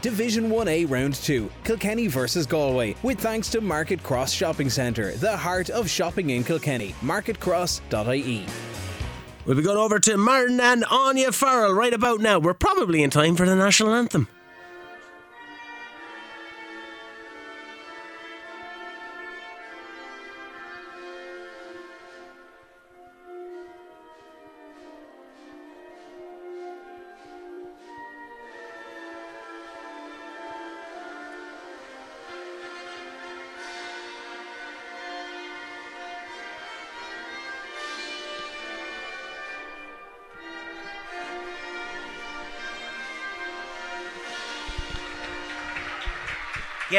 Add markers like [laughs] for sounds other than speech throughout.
Division 1A Round 2, Kilkenny versus Galway, with thanks to Market Cross Shopping Centre, the heart of shopping in Kilkenny. MarketCross.ie. We'll be going over to Martin and Anya Farrell right about now. We're probably in time for the national anthem.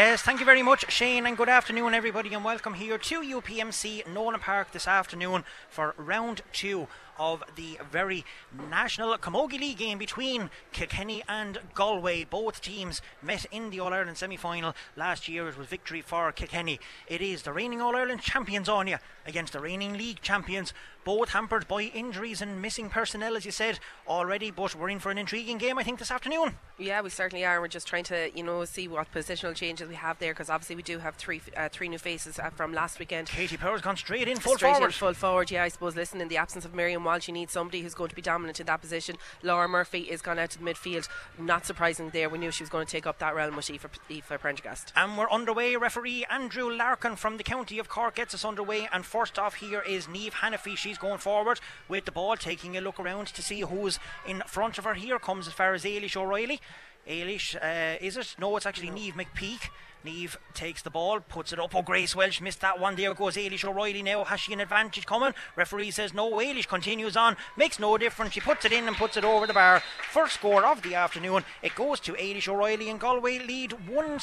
Yes, thank you very much, Shane, and good afternoon, everybody, and welcome here to UPMC Nowlan Park this afternoon for round two of the very national Camogie League game between Kilkenny and Galway. Both teams met in the All Ireland semi final last year. It was victory for Kilkenny. It is the reigning All Ireland champions, Anya, against the reigning league champions. Both hampered by injuries and missing personnel, as you said already, but we're in for an intriguing game, I think, this afternoon. Yeah, we certainly are. We're just trying to, you know, see what positional changes we have there because obviously we do have three uh, three new faces uh, from last weekend. Katie Power's gone straight in full straight forward. in full forward. Yeah, I suppose. Listen, in the absence of Miriam Walsh, you need somebody who's going to be dominant in that position. Laura Murphy is gone out to the midfield. Not surprising there. We knew she was going to take up that realm with Aoife, Aoife Prendergast. And we're underway. Referee Andrew Larkin from the county of Cork gets us underway. And first off here is Neve Hanniffy. She's going forward with the ball, taking a look around to see who's in front of her. Here comes as far as O'Reilly. Ailish, uh, is it? No, it's actually Neve McPeake. Neve takes the ball, puts it up. Oh, Grace Walsh missed that one. There goes Ailish O'Reilly now. Has she an advantage coming? Referee says no. Ailish continues on. Makes no difference. She puts it in and puts it over the bar. First score of the afternoon. It goes to Ailish O'Reilly and Galway lead one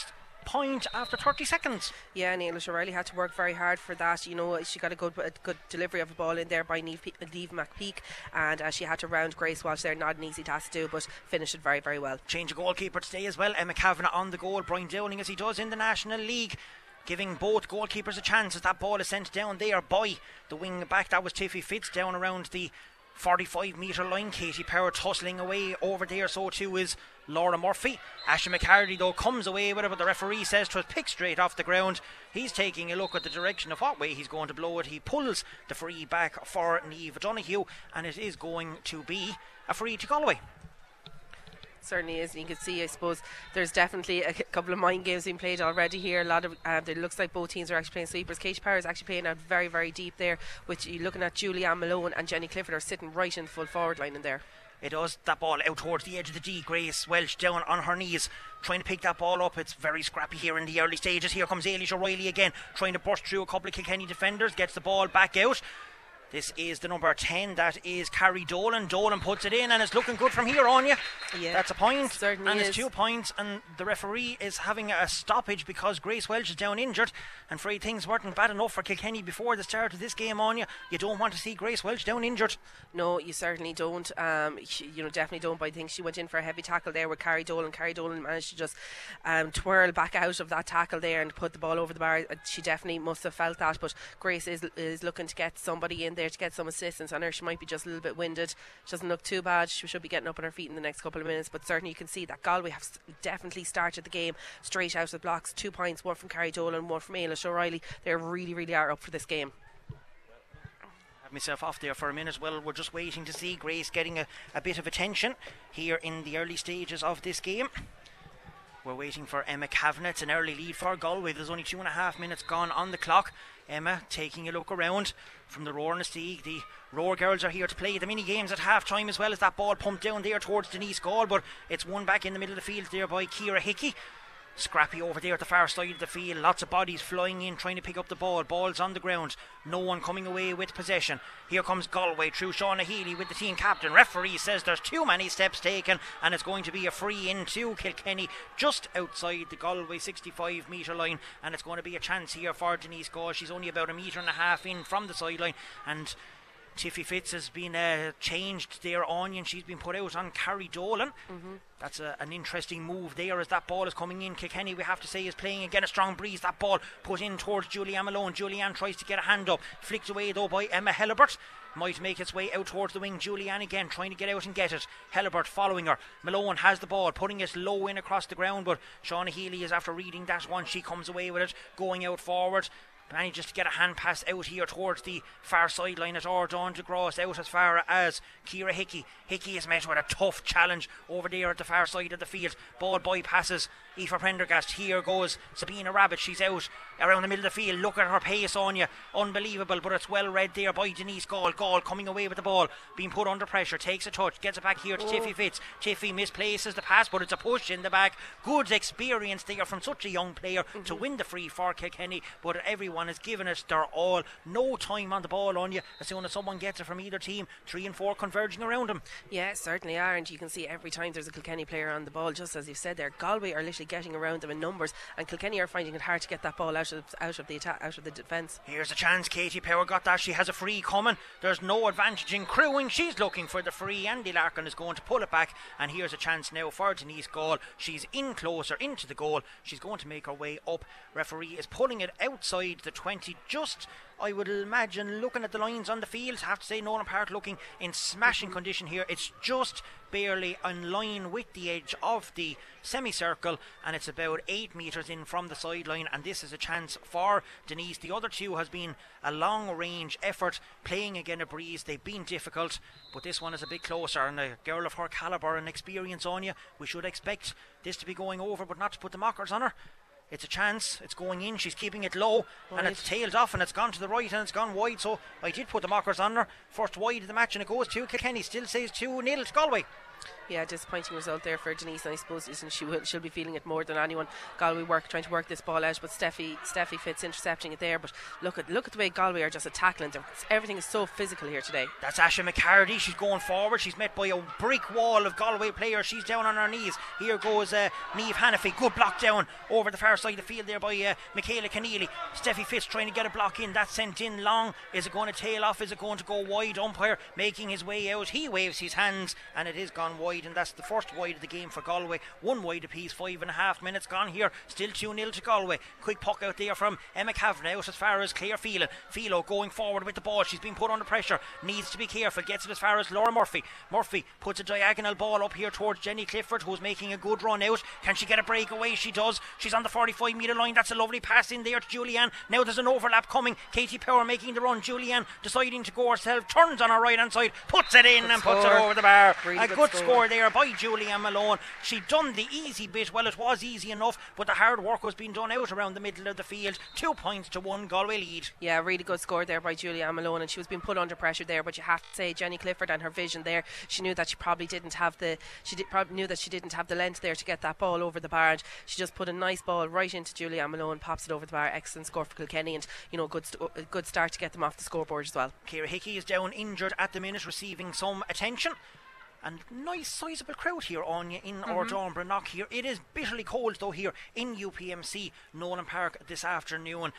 point after 30 seconds. Yeah, and Ailish O'Reilly had to work very hard for that. You know, she got a good a good delivery of a ball in there by Neve, Neve McPeake, and uh, she had to round Grace Walsh there. Not an easy task to do, but finished it very, very well. Change of goalkeeper today as well. Emma Kavanagh on the goal. Brian Dowling, as he does in the National League. Giving both goalkeepers a chance as that ball is sent down there by the wing back. That was Steffi Fitz down around the 45 metre line. Katie Power tussling away over there. So too is Laura Murphy. Ashley McCarty though comes away with it, but the referee says to pick straight off the ground. He's taking a look at the direction of what way he's going to blow it. He pulls the free back for Neve Donahue, and it is going to be a free to Galway certainly is. And you can see, I suppose, there's definitely a couple of mind games being played already here. A lot of uh, it looks like both teams are actually playing sweepers. Katie Power is actually playing out very, very deep there. Which you're looking at Julianne Malone and Jenny Clifford are sitting right in the full forward line in there. It does that ball out towards the edge of the D. Grace Walsh down on her knees, trying to pick that ball up. It's very scrappy here in the early stages. Here comes Ailish O'Reilly again, trying to burst through a couple of Kilkenny defenders, gets the ball back out. This is the number 10. That is Carrie Dolan. Dolan puts it in and it's looking good from here on you. Yeah, That's a point. Certainly and is. it's two points. And the referee is having a stoppage because Grace Walsh is down injured. And afraid things weren't bad enough for Kilkenny before the start of this game on you. You don't want to see Grace Walsh down injured. No, you certainly don't. Um, you know, definitely don't. But I think she went in for a heavy tackle there with Carrie Dolan. Carrie Dolan managed to just um, twirl back out of that tackle there and put the ball over the bar. Uh, She definitely must have felt that. But Grace is is looking to get somebody in there to get some assistance on her. She might be just a little bit winded. She doesn't look too bad. She should be getting up on her feet in the next couple of minutes. But certainly you can see that Galway have definitely started the game straight out of the blocks. Two points, one from Carrie Dolan, one from Ailish O'Reilly. They really, really are up for this game. have myself off there for a minute. Well, we're just waiting to see Grace getting a, a bit of attention here in the early stages of this game. We're waiting for Emma Kavanagh. It's an early lead for Galway. There's only two and a half minutes gone on the clock. Emma taking a look around from the Roar Steeg. The Roar girls are here to play the mini games at half time as well as that ball pumped down there towards Denise Gaule, but it's won back in the middle of the field there by Kira Hickey. Scrappy over there at the far side of the field. Lots of bodies flying in, trying to pick up the ball. Ball's on the ground. No one coming away with possession. Here comes Galway through Shauna Healy with the team captain. Referee says there's too many steps taken, and it's going to be a free into Kilkenny just outside the Galway 65 metre line. And it's going to be a chance here for Denise Gaule. She's only about a metre and a half in from the sideline, and Steffi Fitz has been uh, changed there, Onion. She's been put out on Carrie Dolan. Mm-hmm. That's a, an interesting move there as that ball is coming in. Kilkenny, we have to say, is playing again a strong breeze. That ball put in towards Julianne Malone. Julianne tries to get a hand up, flicked away though by Emma Helebert. Might make its way out towards the wing. Julianne again trying to get out and get it. Helebert following her. Malone has the ball, putting it low in across the ground, but Shauna Healy is after reading that one. She comes away with it, going out forward manages to get a hand pass out here towards the far sideline as Ardon de Gross out as far as Kira Hickey. Hickey is met with a tough challenge over there at the far side of the field. Ball bypasses Aoife Prendergast. Here goes Sabina Rabbit. She's out around the middle of the field. Look at her pace on you. Unbelievable, but it's well read there by Denise Gaule. Gaule coming away with the ball, being put under pressure, takes a touch, gets it back here to oh. Steffi Fitz. Steffi misplaces the pass, but it's a push in the back. Good experience there from such a young player mm-hmm. to win the free for Kilkenny, but everyone is giving it their all. No time on the ball on you as soon as someone gets it from either team. Three and four converging around them. Yeah, certainly are, and you can see every time there's a Kilkenny player on the ball, just as you've said there, Galway are literally getting around them in numbers, and Kilkenny are finding it hard to get that ball out of out of the attack, out of the defence. Here's a chance. Katie Power got that. She has a free coming. There's no advantage in crewing. She's looking for the free. Andy Larkin is going to pull it back, and here's a chance now for Denise Gaule. She's in closer into the goal. She's going to make her way up. Referee is pulling it outside the 20, just I would imagine looking at the lines on the field, I have to say Nowlan Park looking in smashing condition here. It's just barely in line with the edge of the semicircle and it's about eight metres in from the sideline and this is a chance for Denise. The other two has been a long range effort playing again a breeze. They've been difficult but this one is a bit closer and a girl of her calibre and experience on you, we should expect this to be going over but not to put the mockers on her. It's a chance. It's going in. She's keeping it low, right. and it's tailed off, and it's gone to the right, and it's gone wide. So I did put the markers on her. First wide of the match, and it goes to Kilkenny. Still says two nil to Galway yeah, disappointing result there for Denise, and I suppose and she will she'll be feeling it more than anyone. Galway work trying to work this ball out, but Steffi Steffi Fitz intercepting it there. But look at look at the way Galway are just tackling them. Everything is so physical here today. That's Asha McCarty. She's going forward. She's met by a brick wall of Galway players. She's down on her knees. Here goes uh, Neve Hanniffy. Good block down over the far side of the field there by uh, Michaela Keneally. Steffi Fitz trying to get a block in. That's sent in long. Is it going to tail off? Is it going to go wide? Umpire making his way out. He waves his hands, and it is gone wide, and that's the first wide of the game for Galway. One wide apiece, five and a half minutes gone here. Still 2 0 to Galway. Quick puck out there from Emma Kavanagh out as far as Claire Phelan. Philo going forward with the ball. She's been put under pressure. Needs to be careful. Gets it as far as Laura Murphy. Murphy puts a diagonal ball up here towards Jenny Clifford, who's making a good run out. Can she get a breakaway? She does. She's on the 45 metre line. That's a lovely pass in there to Julianne. Now there's an overlap coming. Katie Power making the run. Julianne deciding to go herself. Turns on her right hand side. Puts it in good and score. puts it over the bar. Really a good, good score. score there by Julia Malone. She'd done the easy bit. Well, it was easy enough, but the hard work was being done out around the middle of the field. Two points to one Galway lead. Yeah, really good score there by Julia Malone, and she was being put under pressure there. But you have to say, Jenny Clifford and her vision there. She knew that she probably didn't have the. She did, probably knew that she didn't have the length there to get that ball over the bar. And she just put a nice ball right into Julia Malone, pops it over the bar. Excellent score for Kilkenny, and you know, good st- good start to get them off the scoreboard as well. Kira Hickey is down injured at the minute, receiving some attention. And nice sizable crowd here on you in mm-hmm. Brannock here. It is bitterly cold though here in UPMC Nowlan Park this afternoon.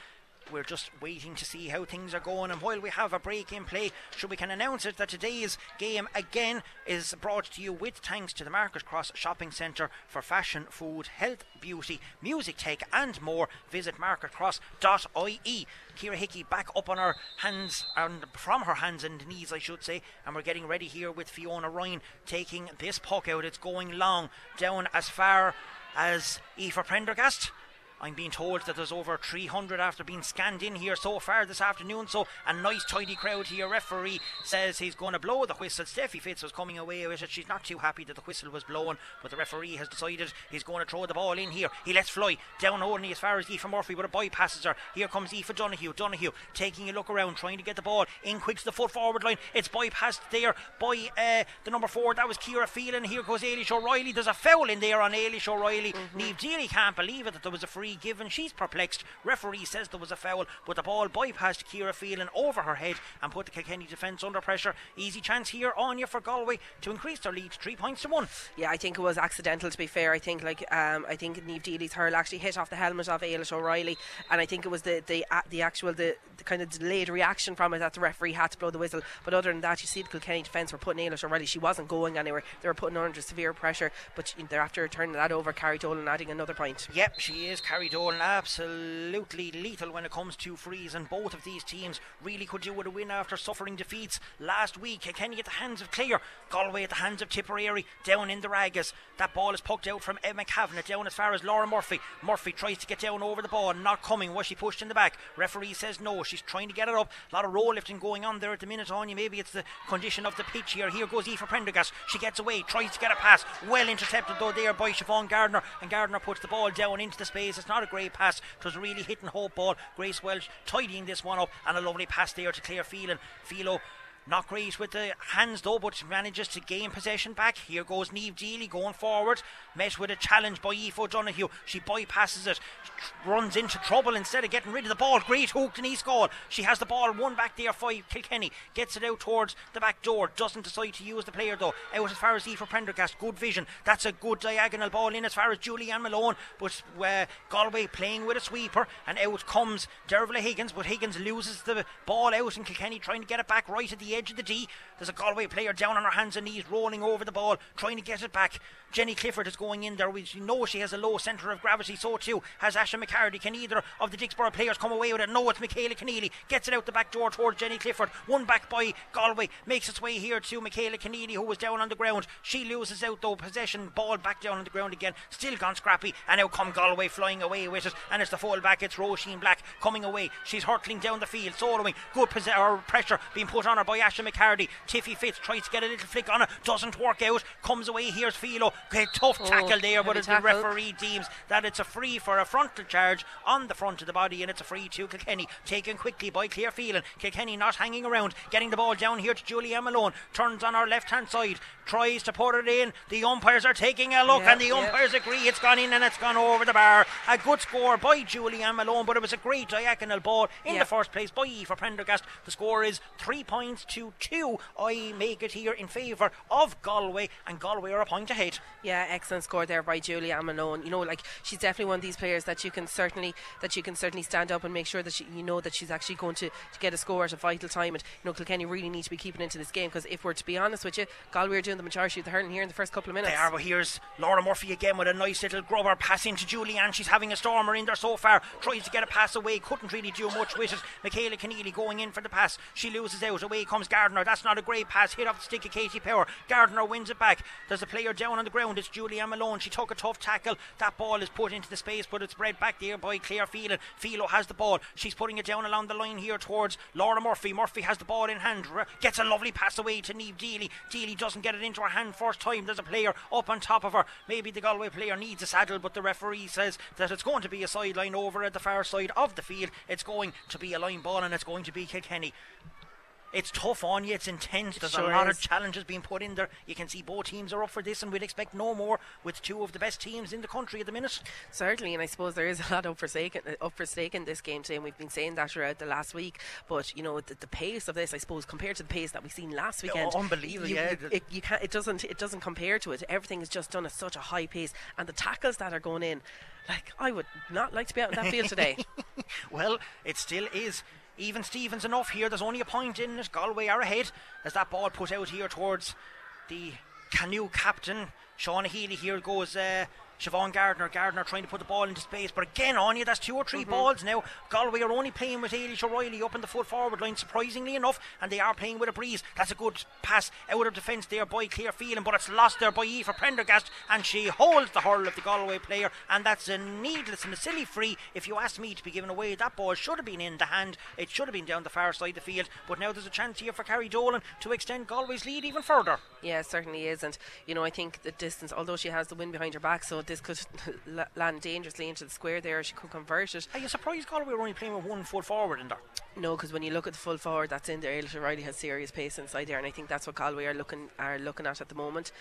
We're just waiting to see how things are going. And while we have a break in play, sure we can announce it that today's game again is brought to you with thanks to the Market Cross Shopping Centre for fashion, food, health, beauty, music tech, and more. Visit marketcross.ie. Kira Hickey back up on her hands and from her hands and knees, I should say. And we're getting ready here with Fiona Ryan taking this puck out. It's going long down as far as Aoife Prendergast. I'm being told that there's over 300 after being scanned in here so far this afternoon. So a nice tidy crowd here. Referee says he's going to blow the whistle. Steffi Fitz was coming away with it. She's not too happy that the whistle was blown, but the referee has decided he's going to throw the ball in here. He lets fly down only as far as Aoife Murphy, but it bypasses her. Here comes Aoife Donoghue. Donoghue taking a look around, trying to get the ball in quick to the foot forward line. It's bypassed there by uh, the number four. That was Kira Phelan. Here goes Ailish O'Reilly. There's a foul in there on Ailish O'Reilly. mm hmm Neve Daly can't believe it that there was a free given. She's perplexed. Referee says there was a foul, but the ball bypassed Kira Phelan over her head and put the Kilkenny defence under pressure. Easy chance here, Anya for Galway to increase their lead to three points to one. Yeah, I think it was accidental. To be fair, I think like um, I think Neve Deely's hurl actually hit off the helmet of Ailish O'Reilly, and I think it was the the uh, the actual the, the kind of delayed reaction from it that the referee had to blow the whistle. But other than that, you see the Kilkenny defence were putting Ailish O'Reilly. She wasn't going anywhere. They were putting her under severe pressure, but they're after turning that over. Carrie Dolan adding another point. Yep, she is. Carrie Dolan absolutely lethal when it comes to frees, and both of these teams really could do with a win after suffering defeats last week. Kilkenny at the hands of Clare, Galway at the hands of Tipperary, down in the Ragas. That ball is poked out from Emma Kavanagh down as far as Laura Murphy. Murphy tries to get down over the ball, not coming. Was she pushed in the back? Referee says no. She's trying to get it up. A lot of roll lifting going on there at the minute, Anya. Maybe it's the condition of the pitch here. Here goes Aoife Prendergast. She gets away, tries to get a pass. Well intercepted though there by Siobhan Gardner, and Gardner puts the ball down into the space. It's not a great pass. It was a really hitting hope ball. Grace Walsh tidying this one up, and a lovely pass there to Claire Phelan. Philo not great with the hands though, but manages to gain possession back. Here goes Neve Deely going forward, met with a challenge by Aoife O'Donoghue. She bypasses it, runs into trouble instead of getting rid of the ball. Great hook Denise Gaule. She has the ball, one back there for Kilkenny, gets it out towards the back door, doesn't decide to use the player though. Out as far as Aoife Prendergast, good vision. That's a good diagonal ball in as far as Julianne Malone, but uh, Galway playing with a sweeper, and out comes Dervla Higgins, but Higgins loses the ball out, and Kilkenny trying to get it back right at the edge of the D. There's a Galway player down on her hands and knees, rolling over the ball, trying to get it back. Jenny Clifford is going in there. We know she has a low centre of gravity, so too has Asha McCarty. Can either of the Dicksboro players come away with it? No, it's Michaela Keneally. Gets it out the back door towards Jenny Clifford. One back by Galway. Makes its way here to Michaela Keneally, who was down on the ground. She loses out though. Possession, ball back down on the ground again. Still gone scrappy. And now come Galway flying away with it. And it's the full back. It's Roisin Black coming away. She's hurtling down the field, soloing. Good pos- pressure being put on her by Asha McCarty. Steffi Fitz tries to get a little flick on it. Doesn't work out. Comes away. Here's Philo. Okay, tough oh, tackle there, but the referee deems that it's a free for a frontal charge on the front of the body, and it's a free to Kilkenny. Taken quickly by Claire Phelan. Kilkenny not hanging around, getting the ball down here to Julia Malone. Turns on our left hand side, tries to put it in. The umpires are taking a look, Yeah, and the umpires agree it's gone in and it's gone over the bar. A good score by Julia Malone, but it was a great diagonal ball in Yeah. the first place by Aoife Prendergast. The score is three points to two. I make it here in favour of Galway, and Galway are a point ahead. Yeah, excellent score there by Julia Malone. You know, like she's definitely one of these players that you can certainly that you can certainly stand up and make sure that she, you know that she's actually going to, to get a score at a vital time. And you know, Kilkenny really need to be keeping into this game because if we're to be honest with you, Galway are doing the majority of the hurling here in the first couple of minutes. They are, but here's Laura Murphy again with a nice little grubber pass into Julianne. She's having a stormer in there so far. Tries to get a pass away, couldn't really do much with it. Michaela Keneally going in for the pass. She loses out. Away comes Gardner. That's not a great pass. Hit off the stick of Katie Power. Gardner wins it back. There's a player down on the ground. It's Julianne Malone. She took a tough tackle. That ball is put into the space, but it's spread back there by Claire Phelan. Philo has the ball. She's putting it down along the line here towards Laura Murphy. Murphy has the ball in hand. Gets a lovely pass away to Neve Deely. Deely doesn't get it into her hand first time. There's a player up on top of her. Maybe the Galway player needs a saddle, but the referee says that it's going to be a sideline over at the far side of the field. It's going to be a line ball and it's going to be Kilkenny. It's tough on you, it's intense. There's sure a lot is. of challenges being put in there. You can see both teams are up for this, and we'd expect no more with two of the best teams in the country at the minute. Certainly, and I suppose there is a lot up for stake, up for stake in this game today, and we've been saying that throughout the last week. But you know, the, the pace of this, I suppose, compared to the pace that we've seen last weekend, unbelievable, you, yeah. it, you can't, it doesn't, it doesn't compare to it. Everything is just done at such a high pace, and the tackles that are going in, like I would not like to be out in that field today. [laughs] Well, it still is. Even Stevens enough here. There's only a point in it. Galway are ahead as that ball put out here towards the canoe captain. Sean Healy here goes. Uh, Siobhan Gardner, Gardner trying to put the ball into space, but again on you, that's two or 3 mm-hmm. balls now. Galway are only playing with Ailish O'Reilly up in the full forward line, surprisingly enough, and they are playing with a breeze. That's a good pass out of defence there by Claire Phelan, but it's lost there by Aoife Prendergast, and she holds the hurl of the Galway player, and that's a needless and a silly free. If you ask me to be given away, that ball should have been in the hand. It should have been down the far side of the field, but now there's a chance here for Carrie Dolan to extend Galway's lead even further. Yeah, it certainly is. And, you know, I think the distance, although she has the wind behind her back, so this could [laughs] land dangerously into the square there. She could convert it. Are you surprised Galway were only playing with one full forward in there? No, because when you look at the full forward that's in there, Ailish O'Reilly has serious pace inside there, and I think that's what Galway are looking are looking at at the moment.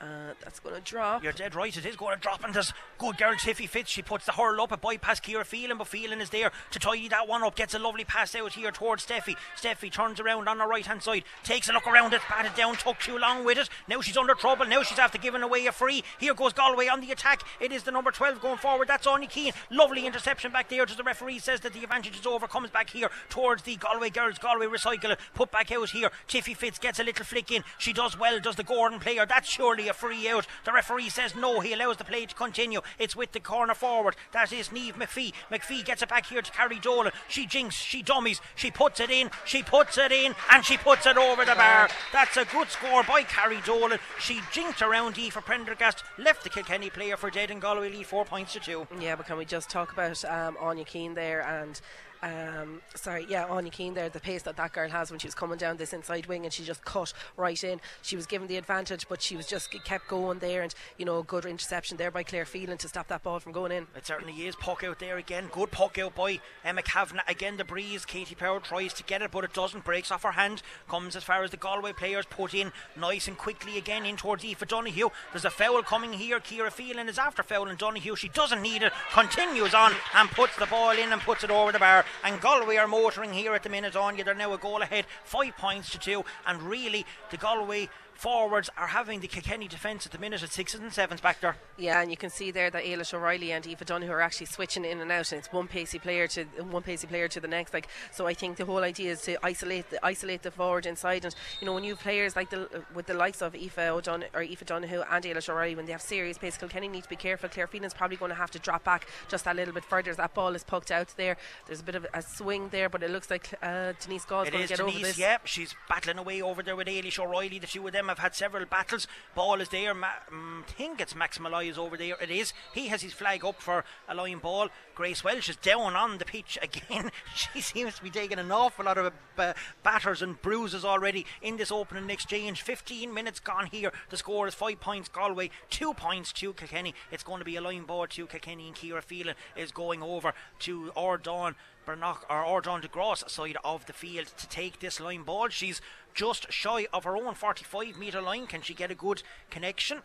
Uh, that's going to drop. You're dead right, it is going to drop, and there's good girl Steffi Fitz. She puts the hurl up, a bypass Kira Phelan, but Phelan is there to tie that one up. Gets a lovely pass out here towards Steffi. Steffi turns around on the right hand side, takes a look around it, batted down, took too long with it. Now she's under trouble. Now she's after giving away a free. Here goes Galway on the attack. It is the number 12 going forward. That's Anya Keane. Lovely interception back there. To the referee says that the advantage is over. Comes back here towards the Galway girls. Galway recycle it. Put back out here. Steffi Fitz gets a little flick in. She does well. Does the Gordon player? That's surely a free out. The referee says no. He allows the play to continue. It's with the corner forward. That is Neve McPhee. McPhee gets it back here to Carrie Dolan. She jinks. She dummies. She puts it in. She puts it in. And she puts it over the bar. That's a good score by Carrie Dolan. She jinked around E for Prendergast. Left the Kilkenny player for dead and Galway lead four points to two. Yeah, but can we just talk about um, Anya Keane there and um, sorry, yeah, Anya Keane there, the pace that that girl has when she was coming down this inside wing and she just cut right in. She was given the advantage, but she was just kept going there, and you know, good interception there by Claire Phelan to stop that ball from going in. It certainly is. Puck out there again. Good puck out by Emma Kavanagh. Again, the breeze. Katie Power tries to get it, but it doesn't. Breaks off her hand. Comes as far as the Galway players put in nice and quickly again in towards Aoife Donoghue. There's a foul coming here. Kira Phelan is after fouling Donoghue. She doesn't need it. Continues on and puts the ball in and puts it over the bar. And Galway are motoring here at the minute on you. They're now a goal ahead, five points to two. And really, the Galway forwards are having the Kilkenny defence at the minute at sixes and sevens back there. Yeah, and you can see there that Ailish O'Reilly and Eva Donoghue are actually switching in and out, and it's one pacey player to one pacey player to the next. Like, so I think the whole idea is to isolate the, isolate the forward inside, and you know when you have players like the with the likes of Aoife O'Don or Aoife Donoghue and Ailish O'Reilly, when they have serious pace, Kilkenny need to be careful. Claire Phelan's probably going to have to drop back just a little bit further as that ball is poked out there. There's a bit of a swing there, but it looks like uh, Denise Gaule's going to get Denise, over this. Yeah, she's battling away over there with Ailish O'Reilly. The few of them have had several battles. Ball is there. Ma- um, think it's Max Malloy is over there. It is. He has his flag up for a line ball. Grace Walsh is down on the pitch again. [laughs] she seems to be taking an awful lot of uh, batters and bruises already in this opening exchange. 15 minutes gone here. The score is five points Galway, two points to Kilkenny. It's going to be a line ball to Kilkenny and Kira Phelan is going over to Ordon. Bernock or Ordon de Gross side of the field to take this line ball. She's just shy of her own 45 metre line. Can she get a good connection?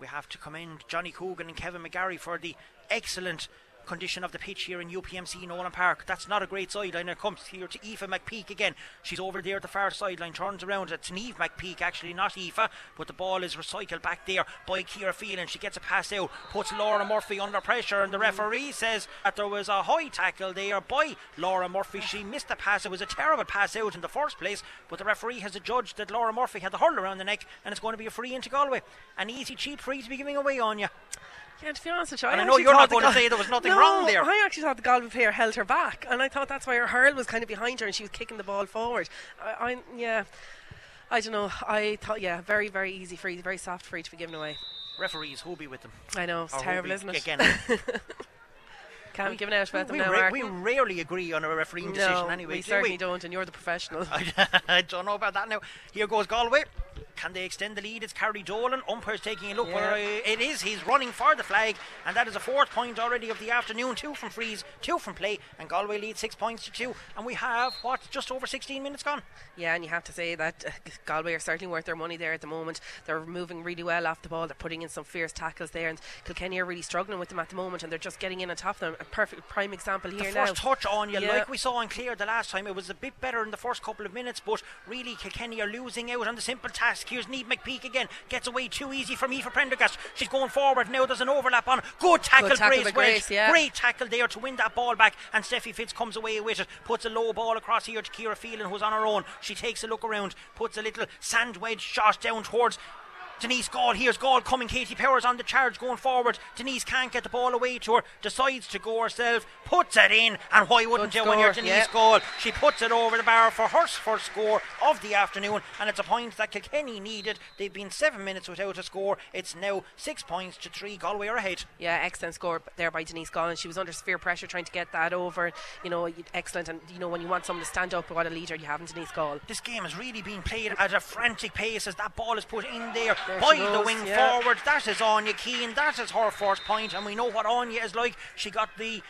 We have to commend Johnny Coogan and Kevin McGarry for the excellent condition of the pitch here in UPMC Nowlan Park. That's not a great sideline. It comes here to Aoife McPeake again. She's over there at the far sideline, turns around. It's Neve McPeake, actually, not Aoife, but the ball is recycled back there by Kira Phelan. She gets a pass out, puts Laura Murphy under pressure, and the referee says that there was a high tackle there by Laura Murphy. She missed the pass. It was a terrible pass out in the first place, but the referee has adjudged that Laura Murphy had the hurl around the neck, and it's going to be a free into Galway. An easy, cheap free to be giving away on you. Yeah, to be honest with you, And I I know you're not going to say there was nothing no, wrong there. I actually thought the Galway player held her back, and I thought that's why her hurl was kind of behind her, and she was kicking the ball forward. I, I yeah, I don't know. I thought yeah, very very easy free, very soft free to be given away. Referees, who be with them? I know it's Or terrible, isn't it? Again, [laughs] Can't be given out about them we, now, ra- we rarely agree on a refereeing decision no, anyway. we do certainly we? don't, and you're the professional. [laughs] I don't know about that now. Here goes Galway. Can they extend the lead? It's Carrie Dolan. Umpire's taking a look. Yeah. Where uh, it is. He's running for the flag, and that is a fourth point already of the afternoon. Two from freeze, two from play, and Galway lead six points to two. And we have what just over 16 minutes gone. Yeah, and you have to say that uh, Galway are certainly worth their money there at the moment. They're moving really well off the ball. They're putting in some fierce tackles there, and Kilkenny are really struggling with them at the moment, and they're just getting in on top of them. A perfect prime example here The first now. touch on you, Yeah. like we saw on Clare the last time, it was a bit better in the first couple of minutes, but really Kilkenny are losing out on the simple task. Here's Neve McPeake again, gets away too easy from Aoife Prendergast. She's going forward now. There's an overlap on. Good tackle, Good tackle Grace. Grace, yeah. Great tackle there to win that ball back, and Steffi Fitz comes away with it. Puts a low ball across here to Kira Phelan, who's on her own. She takes a look around, puts a little sand wedge shot down towards. Denise Gaule, here's Gaule coming. Katie Powers on the charge going forward. Denise can't get the ball away to her, decides to go herself, puts it in, and why wouldn't Good you when you're score, Denise yeah. Gaule? She puts it over the bar for her first score of the afternoon, and it's a point that Kilkenny needed. They've been seven minutes without a score. It's now six points to three. Galway are ahead. Yeah, excellent score there by Denise Collins. She was under severe pressure trying to get that over. You know, excellent. And you know, when you want someone to stand up, what a leader you have in Denise Gaule. This game has really been played at a frantic pace as that ball is put in there, There by the goes, wing yeah. forward. That is Anya Keane. That is her first point, and we know what Anya is like. She got the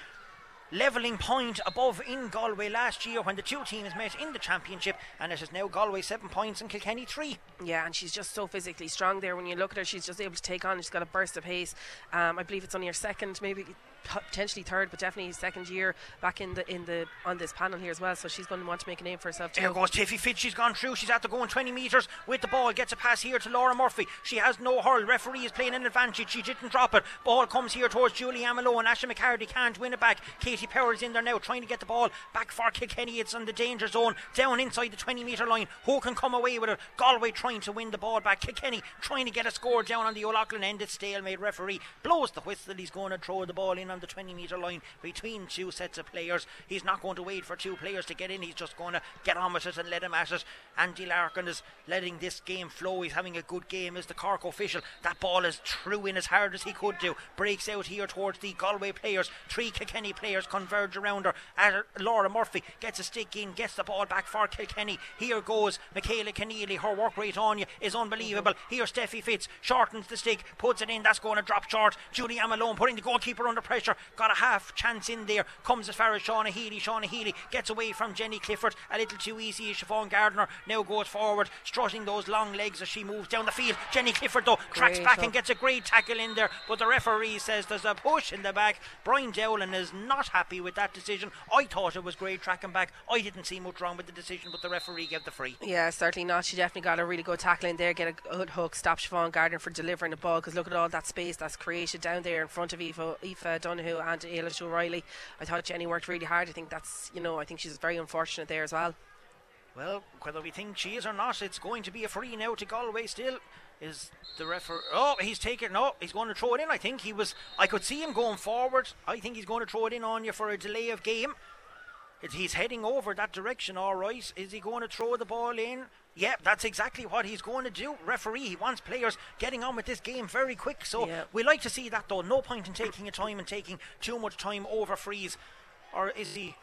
levelling point above in Galway last year when the two teams met in the championship, and it is now Galway seven points and Kilkenny three. Yeah, and she's just so physically strong there. When you look at her, she's just able to take on. She's got a burst of pace. Um, I believe it's only her second, maybe potentially third, but definitely second year back in the in the on this panel here as well. So she's going to want to make a name for herself too. There goes Steffi Fitz. She's gone through. She's at the going 20 metres with the ball. Gets a pass here to Laura Murphy. She has no hurl. Referee is playing an advantage. She didn't drop it. Ball comes here towards Julianne Malone. and Asha McCarty can't win it back. Katie Powers in there now trying to get the ball back for Kilkenny. It's on the danger zone down inside the 20 metre line. Who can come away with it? Galway trying to win the ball back. Kilkenny trying to get a score down on the O'Loughlin end. It's stalemate. Referee blows the whistle. He's going to throw the ball in on the 20 metre line between two sets of players. He's not going to wait for two players to get in. He's just going to get on with it and let him at it. Andy Larkin is letting this game flow. He's having a good game as the Cork official. That ball is through in as hard as he could do. Breaks out here towards the Galway players. Three Kilkenny players converge around her. At Laura Murphy gets a stick in, gets the ball back for Kilkenny. Here goes Michaela Keneally. Her work rate on you is unbelievable. Here Steffi Fitz shortens the stick, puts it in. That's going to drop short. Julianne Malone putting the goalkeeper under pressure. Got a half chance in there. Comes as far as Shauna Healy. Shauna Healy gets away from Jenny Clifford a little too easy. Siobhan Gardner now goes forward, strutting those long legs as she moves down the field. Jenny Clifford though tracks Great back up. and gets a great tackle in there, but the referee says there's a push in the back. Brian Dowling is not happy with that decision. I thought it was great tracking back. I didn't see much wrong with the decision, but the referee gave the free. Yeah, certainly not. She definitely got a really good tackle in there, get a good hook, stop Siobhan Gardner for delivering the ball. Because look at all that space that's created down there in front of Eva, Eva Donoghue and Ailish O'Reilly. I thought Jenny worked really hard. I think that's, you know, I think she's very unfortunate there as well. Well, whether we think she is or not, it's going to be a free now to Galway still. Is the referee? Oh, he's taking. No, he's going to throw it in. I think he was. I could see him going forward. I think he's going to throw it in on you for a delay of game. He's heading over that direction. All right. Is he going to throw the ball in? Yep, that's exactly what he's going to do. Referee, he wants players getting on with this game very quick. So Yeah. we like to see that though. No point in taking your time and taking too much time over freeze. Or is he?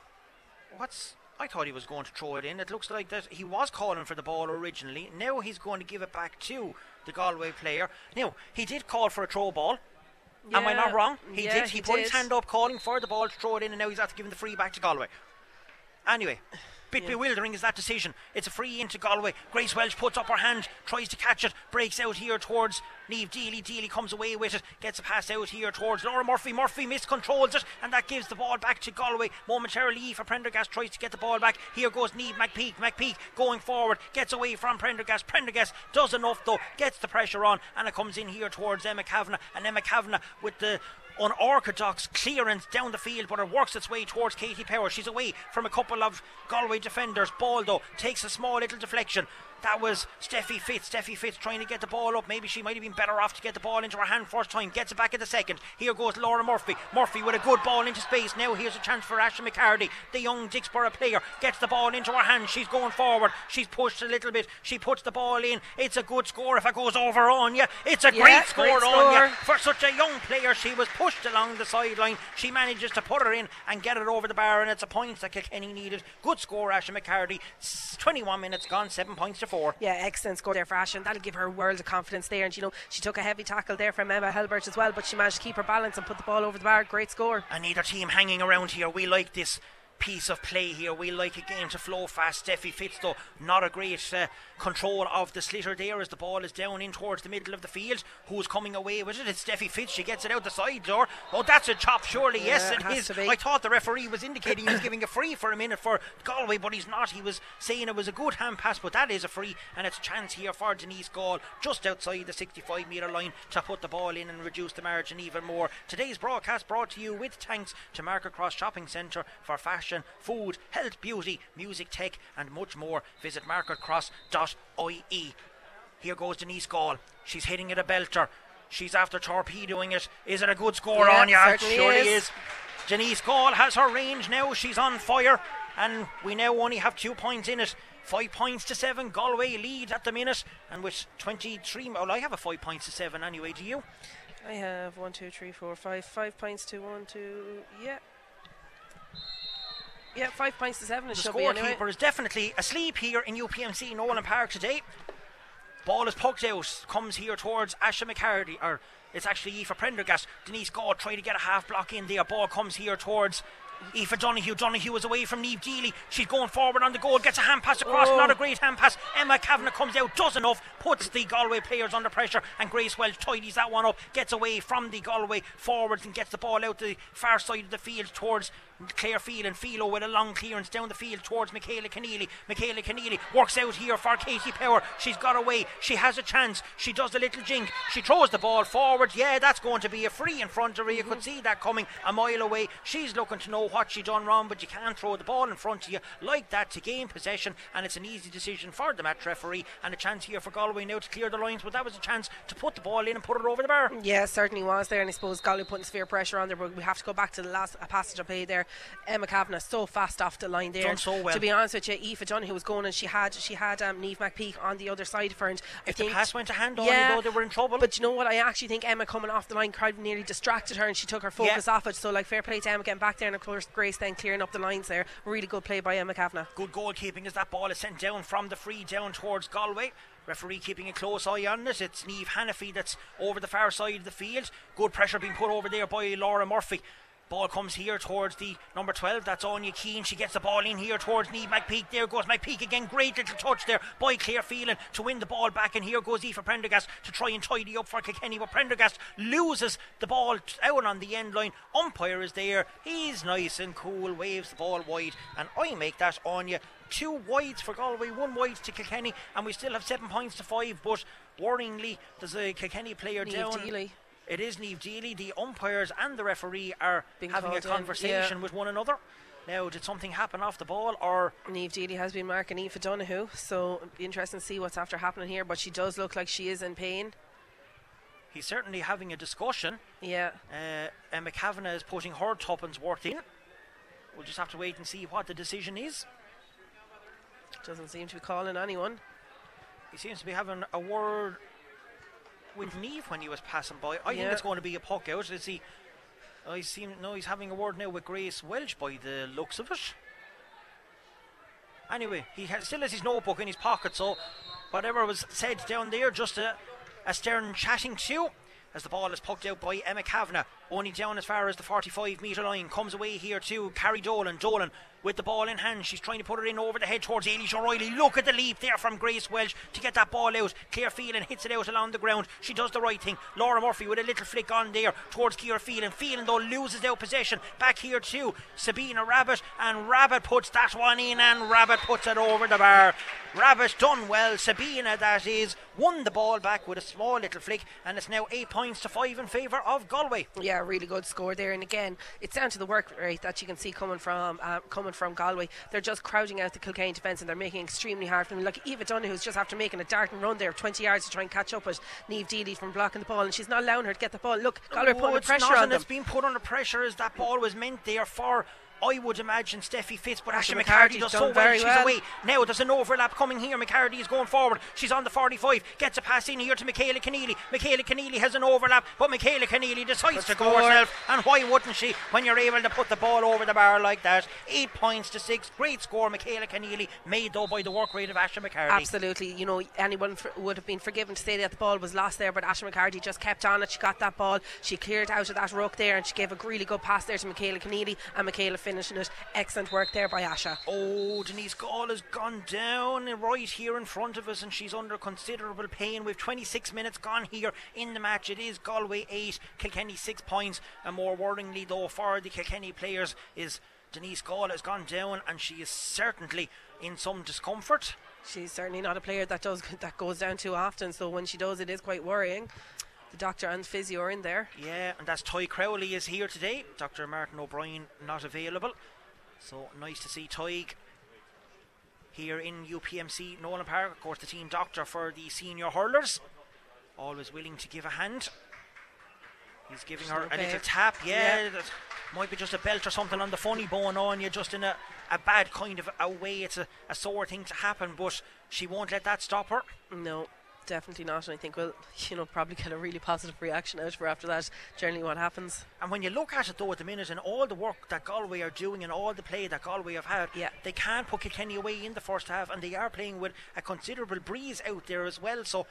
What's I thought he was going to throw it in. It looks like that he was calling for the ball originally. Now he's going to give it back to the Galway player. Now he did call for a throw ball. Am I not wrong? He yeah, did. He, he put his hand up calling for the ball to throw it in, and now he's after giving the free back to Galway. Anyway, bit bewildering is that decision. It's a free into Galway. Grace Walsh puts up her hand, tries to catch it, breaks out here towards Neve Deely. Deely comes away with it, gets a pass out here towards Laura Murphy. Murphy miscontrols it, and that gives the ball back to Galway. Momentarily, Aoife Prendergast tries to get the ball back. Here goes Neve McPeake. McPeake going forward, gets away from Prendergast. Prendergast does enough though, gets the pressure on, and it comes in here towards Emma Kavanagh. And Emma Kavanagh with the unorthodox clearance down the field, but it works its way towards Katie Power. She's away from a couple of Galway defenders. Though takes a small little deflection. That was Steffi Fitz. Steffi Fitz trying to get the ball up. Maybe she might have been better off to get the ball into her hand first time. Gets it back in the second. Here goes Laura Murphy. Murphy with a good ball into space. Now here's a chance for Ashley McCarty, the young Dicksboro player. Gets the ball into her hand. She's going forward. She's pushed a little bit. She puts the ball in. It's a good score if it goes over on you. It's a Yeah, great score great on you. For such a young player, she was pushed along the sideline. She manages to put her in and get it over the bar, and it's a point that Kilkenny needed. Good score, Ashley McCarty. 21 minutes gone, seven points to four. Yeah, excellent score there for. That'll give her world of confidence there. And you know, she took a heavy tackle there from Emma Helebert as well, but she managed to keep her balance and put the ball over the bar. Great score. And neither team hanging around here. We like this piece of play here. We like a game to flow fast. Steffi Fitz, though, not a great uh, control of the slitter there as the ball is down in towards the middle of the field. Who's coming away with it? It's Steffi Fitz. She gets it out the side door. Oh, that's a chop, surely. yes, Yeah, it it has is. I thought the referee was indicating he was giving a free for a minute for Galway, but he's not. He was saying it was a good hand pass, but that is a free, and it's a chance here for Denise Gaule just outside the 65 metre line to put the ball in and reduce the margin even more. Today's broadcast brought to you with thanks to Market Cross Shopping Centre for fashion, food, health, beauty, music, tech, and much more. Visit marketcross.ie. Here goes Denise Gaule. She's hitting it a belter. She's after torpedoing it. Is it a good score Yeah, on ya? It surely is. is. Denise Gaule has her range now. She's on fire, and we now only have two points in it. Five points to seven. Galway lead at the minute, and with 23. Well, I have a five points to seven anyway. Do you? I have one, two, three, four, five, five points to one, two, yeah. Yeah, five points to seven. It The should be anyway. scorekeeper is definitely asleep here in UPMC Nowlan Park today. Ball is poked out, comes here towards Asha McCarty, or it's actually Aoife Prendergast. Denise Gaule trying to get a half block in there. Ball comes here towards Aoife Donahue. Donahue is away from Neve Deely. She's going forward on the goal, gets a hand pass across. Oh. Not a great hand pass. Emma Kavanagh comes out, does enough, puts the Galway players under pressure, and Grace Walsh tidies that one up, gets away from the Galway forwards and gets the ball out to the far side of the field towards Claire Field and Philo with a long clearance down the field towards Michaela Keneally. Michaela Keneally works out here for Katie Power. She's got away. She has a chance. She does a little jink. She throws the ball forward. Yeah, that's going to be a free in front of her. You could mhm. see that coming a mile away. She's looking to know what she done wrong, but you can't throw the ball in front of you like that to gain possession. And it's an easy decision for the match referee and a chance here for Galway now to clear the lines. But that was a chance to put the ball in and put it over the bar. Yeah, certainly was there, and I suppose Galway putting severe pressure on there. But we have to go back to the last passage I played there. Emma Kavanagh so fast off the line there. Done so well. To be honest with you, Aoife Donahue was going, and she had she had um, Neve McPeake on the other side of her. And I If the think pass went to hand on, yeah, though, they were in trouble. But you know what? I actually think Emma coming off the line of nearly distracted her, and she took her focus Yeah. off it. So like fair play to Emma getting back there, and of course Grace then clearing up the lines there. Really good play by Emma Kavanagh. Good goalkeeping as that ball is sent down from the free down towards Galway. Referee keeping a close eye on it. It's Neve Hanniffy that's over the far side of the field. Good pressure being put over there by Laura Murphy. Ball comes here towards the number 12. That's Anya Keane. She gets the ball in here towards Neve McPeake. There goes McPeake again. Great little touch there by Claire Phelan to win the ball back. And here goes Aoife Prendergast to try and tidy up for Kilkenny. But Prendergast loses the ball out on the end line. Umpire is there. He's nice and cool. Waves the ball wide. And I make that Anya two wides for Galway, one wide to Kilkenny, and we still have seven points to five. But worryingly, there's a Kilkenny player Neve down. Deely. It is Neve Deely. The umpires and the referee are Being having a in, conversation yeah. with one another. Now, did something happen off the ball, or Neve Deely has been marking Eva Donahue, so it'd be interesting to see what's after happening here. But she does look like she is in pain. he's certainly having a discussion? Yeah. Uh, Emma Kavanagh is putting her tuppence worth in. We'll just have to wait and see what the decision is. Doesn't seem to be calling anyone. He seems to be having a word with Neve when he was passing by. I think it's going to be a puck out. Is he? I seem no. He's having a word now with Grace Walsh by the looks of it. Anyway, he has, still has his notebook in his pocket, so whatever was said down there, just a, a stern chatting to. As the ball is poked out by Emma Kavanagh, only down as far as the 45 metre line, comes away here to Carrie Dolan. Dolan with the ball in hand, she's trying to put it in over the head towards Ailish O'Reilly. Look at the leap there from Grace Walsh to get that ball out. Claire Phelan hits it out along the ground. She does the right thing. Laura Murphy with a little flick on there towards Ciara Phelan. Phelan though loses out possession. Back here to Sabina Rabbit, and Rabbit puts that one in, and Rabbit puts it over the bar. Rabbit done well. Sabina, that is, won the ball back with a small little flick, and it's now eight points to five in favour of Galway. Yeah, really good score there. And again, it's down to the work rate that you can see coming from uh, coming from Galway. They're just crowding out the Kilkenny defence and they're making it extremely hard for them. Like Eva Donahue just after making a dart and run there of 20 yards to try and catch up with Neve Deely from blocking the ball, and she's not allowing her to get the ball. Look, Galway Oh, putting pressure not, on and them. It's been put under pressure as that ball was meant there for. I would imagine Steffi Fitz, but Ashley McCarty does so well. She's well. away. Now there's an overlap coming here. McCarty is going forward. She's on the 45. Gets a pass in here to Michaela Keneally. Michaela Keneally has an overlap, but Michaela Keneally decides to go herself. And why wouldn't she when you're able to put the ball over the bar like that? Eight points to six. Great score, Michaela Keneally, made though by the work rate of Ashley McCarty. Absolutely, you know, anyone f- would have been forgiven to say that the ball was lost there, but Ashley McCarty just kept on it. She got that ball, she cleared out of that ruck there, and she gave a really good pass there to Michaela Keneally, and Michaela finishing it. Excellent work there by Asha. Oh, Denise Gaule has gone down right here in front of us, and she's under considerable pain. We've 26 minutes gone here in the match. It is Galway 8, Kilkenny 6 points. And more worryingly, though, for the Kilkenny players, is Denise Gaule has gone down, and she is certainly in some discomfort. She's certainly not a player that does that goes down too often, so when she does, it is quite worrying. The doctor and physio are in there. Yeah, and that's Tadhg Crowley is here today. Dr. Martin O'Brien not available. So nice to see Tadhg here in UPMC Nowlan Park. Of course, the team doctor for the senior hurlers. Always willing to give a hand. He's giving her a Okay. little tap. Yeah, Yeah. that might be just a belt or something on the funny bone on you, just in a, a bad kind of a way. It's a, a sore thing to happen, but she won't let that stop her. No, definitely not. And I think we'll, [laughs] you know, probably get a really positive reaction out her after that. Generally, what happens. And when you look at it though at the minute and all the work that Galway are doing and all the play that Galway have had, Yeah. they can't put Kilkenny away in the first half and they are playing with a considerable breeze out there as well. So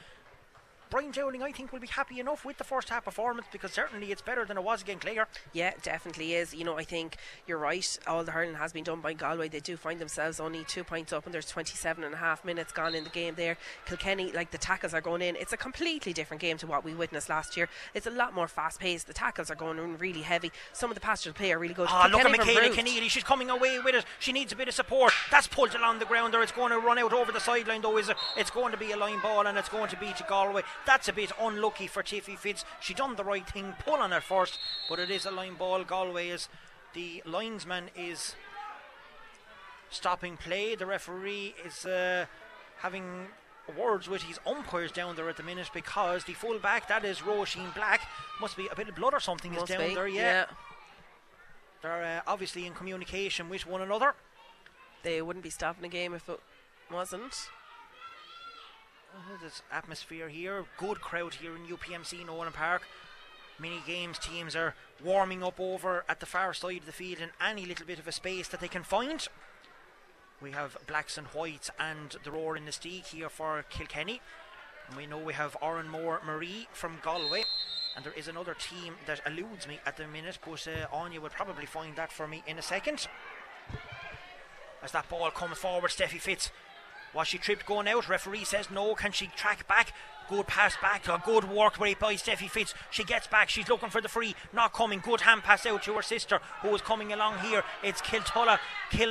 Brian Dowling, I think, will be happy enough with the first half performance because certainly it's better than it was against Clare. Yeah, definitely is. You know, I think you're right. All the hurling has been done by Galway. They do find themselves only two points up, and there's 27 and a half minutes gone in the game there. Kilkenny, like the tackles are going in. It's a completely different game to what we witnessed last year. It's a lot more fast paced. The tackles are going in really heavy. Some of the passes play are really good. Ah, look at Kilkenny Michaela. Keneally. She's coming away with it. She needs a bit of support. That's pulled along the ground there. It's going to run out over the sideline though. Is it? It's going to be a line ball and it's going to be to Galway. That's a bit unlucky for Steffi Fitz. She done the right thing, pull on it first, but it is a line ball. Galway is the linesman is stopping play. The referee is uh, having words with his umpires down there at the minute because the full back, that is Roisin Black, must be a bit of blood or something Must is down be, there. Yeah, they're uh, obviously in communication with one another. They wouldn't be stopping the game if it wasn't. Uh, There's atmosphere here, good crowd here in UPMC Nowlan Park. Mini games teams are warming up over at the far side of the field in any little bit of a space that they can find. We have blacks and whites and the Rower-Inistioge here for Kilkenny. And we know we have Oranmore-Maree from Galway. And there is another team that eludes me at the minute, but uh, Anya will probably find that for me in a second. As that ball comes forward, Steffi Fitz was she tripped going out? Referee says no. Can she track back? Good pass back. A good work rate by Steffi Fitz. She gets back. She's looking for the free. Not coming. Good hand pass out to her sister who is coming along here. It's Kiltulla Kill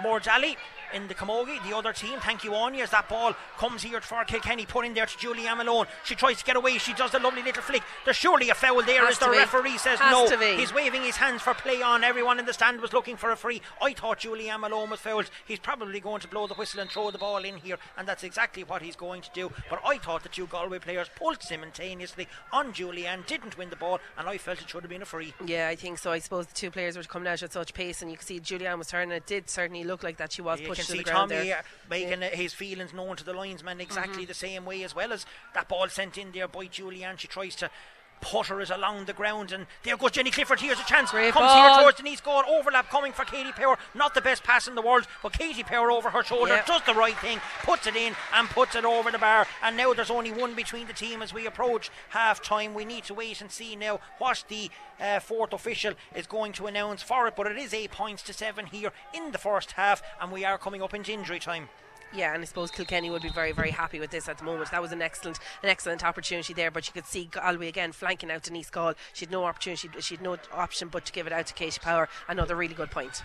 Mordali in the Camogie, the other team. Thank you, Anya. As that ball comes here for Kilkenny, put in there to Julie Malone. She tries to get away. She does a lovely little flick. There's surely a foul there Has as the be. referee says Has no. He's waving his hands for play on. Everyone in the stand was looking for a free. I thought Julianne Malone was fouled. He's probably going to blow the whistle and throw the ball in here, and that's exactly what he's going to do. But I thought the two Galway players pulled simultaneously on Julianne, didn't win the ball, and I felt it should have been a free. Yeah, I think so. I suppose the two players were coming out at such pace, and you could see Julianne was turning. It did certainly look like that she was You pushed can see Tommy there. making uh, his feelings known to the linesman exactly Mm-hmm. the same way as well as that ball sent in there by Julianne. She tries to putter is along the ground, and there goes Jenny Clifford. Here's a chance. Great Comes ball. here towards Denise Gaule. Overlap coming for Katie Power. Not the best pass in the world, but Katie Power over her shoulder Yeah. does the right thing, puts it in, and puts it over the bar. And now there's only one between the team as we approach half time. We need to wait and see now what the uh, fourth official is going to announce for it. But it is eight points to seven here in the first half, and we are coming up into injury time. Yeah, and I suppose Kilkenny would be very, very happy with this at the moment. That was an excellent, an excellent opportunity there. But you could see Galway again flanking out Denise Gaule. She had no opportunity, she had no option but to give it out to Katie Power. Another really good point.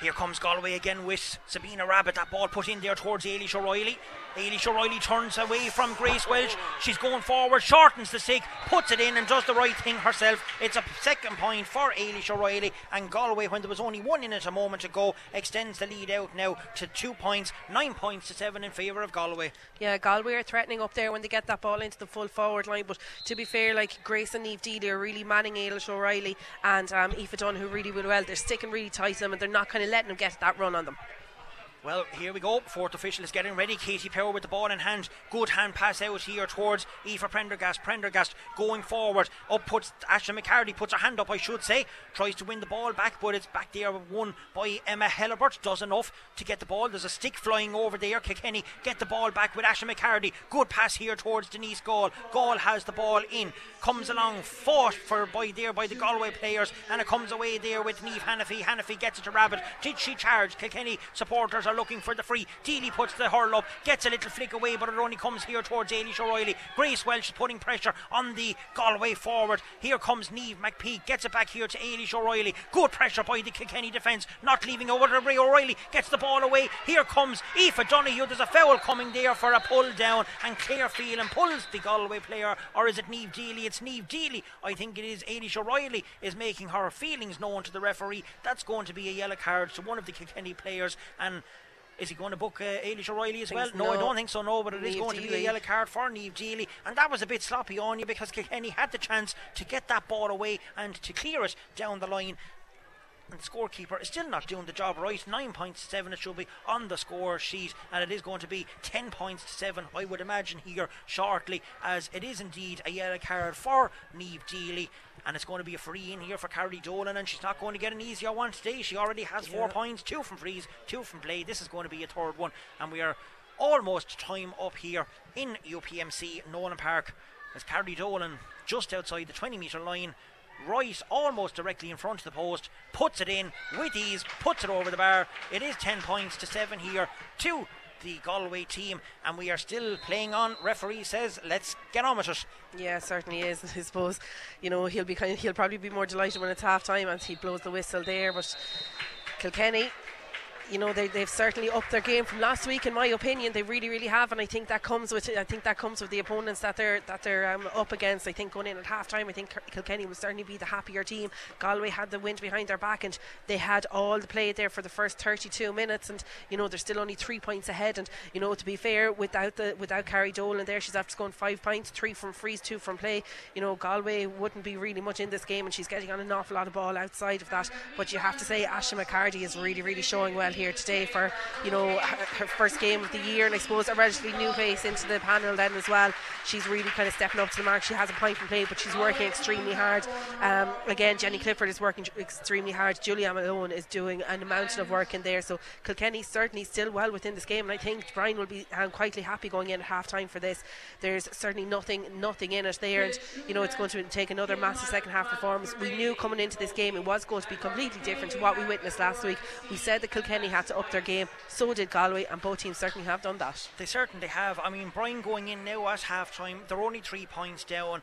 Here comes Galway again with Sabina Rabbit. That ball put in there towards Ailish O'Reilly. Ailish O'Reilly turns away from Grace Walsh. She's going forward, shortens the sig, puts it in, and does the right thing herself. It's a second point for Ailish O'Reilly. And Galway, when there was only one in it a moment ago, extends the lead out now to two points, nine points to seven in favour of Galway. Yeah, Galway are threatening up there when they get that ball into the full forward line. But to be fair, like Grace and Eve Deely are really manning Ailish O'Reilly and um, Aoife Dunn, who really will well. They're sticking really tight to them and they're not kind of letting them get that run on them. Well, here we go. Fourth official is getting ready. Katie Power with the ball in hand. Good hand pass out here towards Aoife Prendergast. Prendergast going forward. Up puts Ashley McCarty, puts her hand up, I should say. Tries to win the ball back, but it's back there won by Emma Helebert. Does enough to get the ball. There's a stick flying over there. Kilkenny get the ball back with Ashley McCarty. Good pass here towards Denise Gaule. Gaule has the ball in. Comes along, fought for by there by the Galway players, and it comes away there with Neve Hanniffy. Hanniffy gets it to Rabbit. Did she charge? Kilkenny supporters are looking for the free. Deely puts the hurl up, gets a little flick away, but it only comes here towards Ailish O'Reilly. Grace Walsh putting pressure on the Galway forward. Here comes Neve McPeake, gets it back here to Ailish O'Reilly. Good pressure by the Kilkenny defence, not leaving over to Ray O'Reilly. Gets the ball away. Here comes Aoife Donoghue. There's a foul coming there for a pull down, and Claire Phelan pulls the Galway player, or is it Neve Deely? It's Neve Deely. I think it is Ailish O'Reilly is making her feelings known to the referee. That's going to be a yellow card to one of the Kilkenny players, and. Is he going to book uh, Ailish O'Reilly as well? Thinks No, I don't think so. No, but it is going to be a yellow card for Neve Deely, and that was a bit sloppy on you because Kilkenny had the chance to get that ball away and to clear it down the line. And scorekeeper is still not doing the job right. Nine points to seven, it should be on the score sheet, and it is going to be ten points to seven, I would imagine, here shortly, as it is indeed a yellow card for Neve Deely. And it's going to be a free in here for Carrie Dolan, and she's not going to get an easier one today. She already has four points, two from freeze, two from play. This is going to be a third one, and we are almost time up here in UPMC Nowlan Park as Carrie Dolan just outside the 20 metre line right almost directly in front of the post, puts it in with ease, puts it over the bar. It is 10 points to 7 here to the Galway team, and we are still playing on. Referee says, "Let's get on with it." Yeah, certainly is. [laughs] I suppose, you know, he'll be kind of, he'll probably be more delighted when it's half time and he blows the whistle there. But Kilkenny you know they, they've certainly upped their game from last week in my opinion. They really really have and I think that comes with I think that comes with the opponents that they're that they're um, up against. I think going in at half time I think Kilkenny will certainly be the happier team. Galway had the wind behind their back and they had all the play there for the first 32 minutes and you know they're still only three points ahead. And you know to be fair without the without Carrie Dolan there she's after scoring five points three from frees two from play. You know Galway wouldn't be really much in this game and she's getting on an awful lot of ball outside of that. But you have to say Asha McCarty is really really showing well here today for you know her, her, first game of the year, and I suppose a relatively new face into the panel then as well. She's really kind of stepping up to the mark. She has a point from play, but she's working extremely hard. Um, again, Jenny Clifford is working extremely hard. Julianne Malone is doing an mountain of work in there. So Kilkenny certainly still well within this game, and I think Brian will be um, quietly happy going in at half time for this. There's certainly nothing nothing in it there, and you know it's going to take another massive second half performance. We knew coming into this game it was going to be completely different to what we witnessed last week. We said that Kilkenny had to up their game. So did Galway, and both teams certainly have done that. They certainly have. I mean, Brian going in now at half time, they're only three points down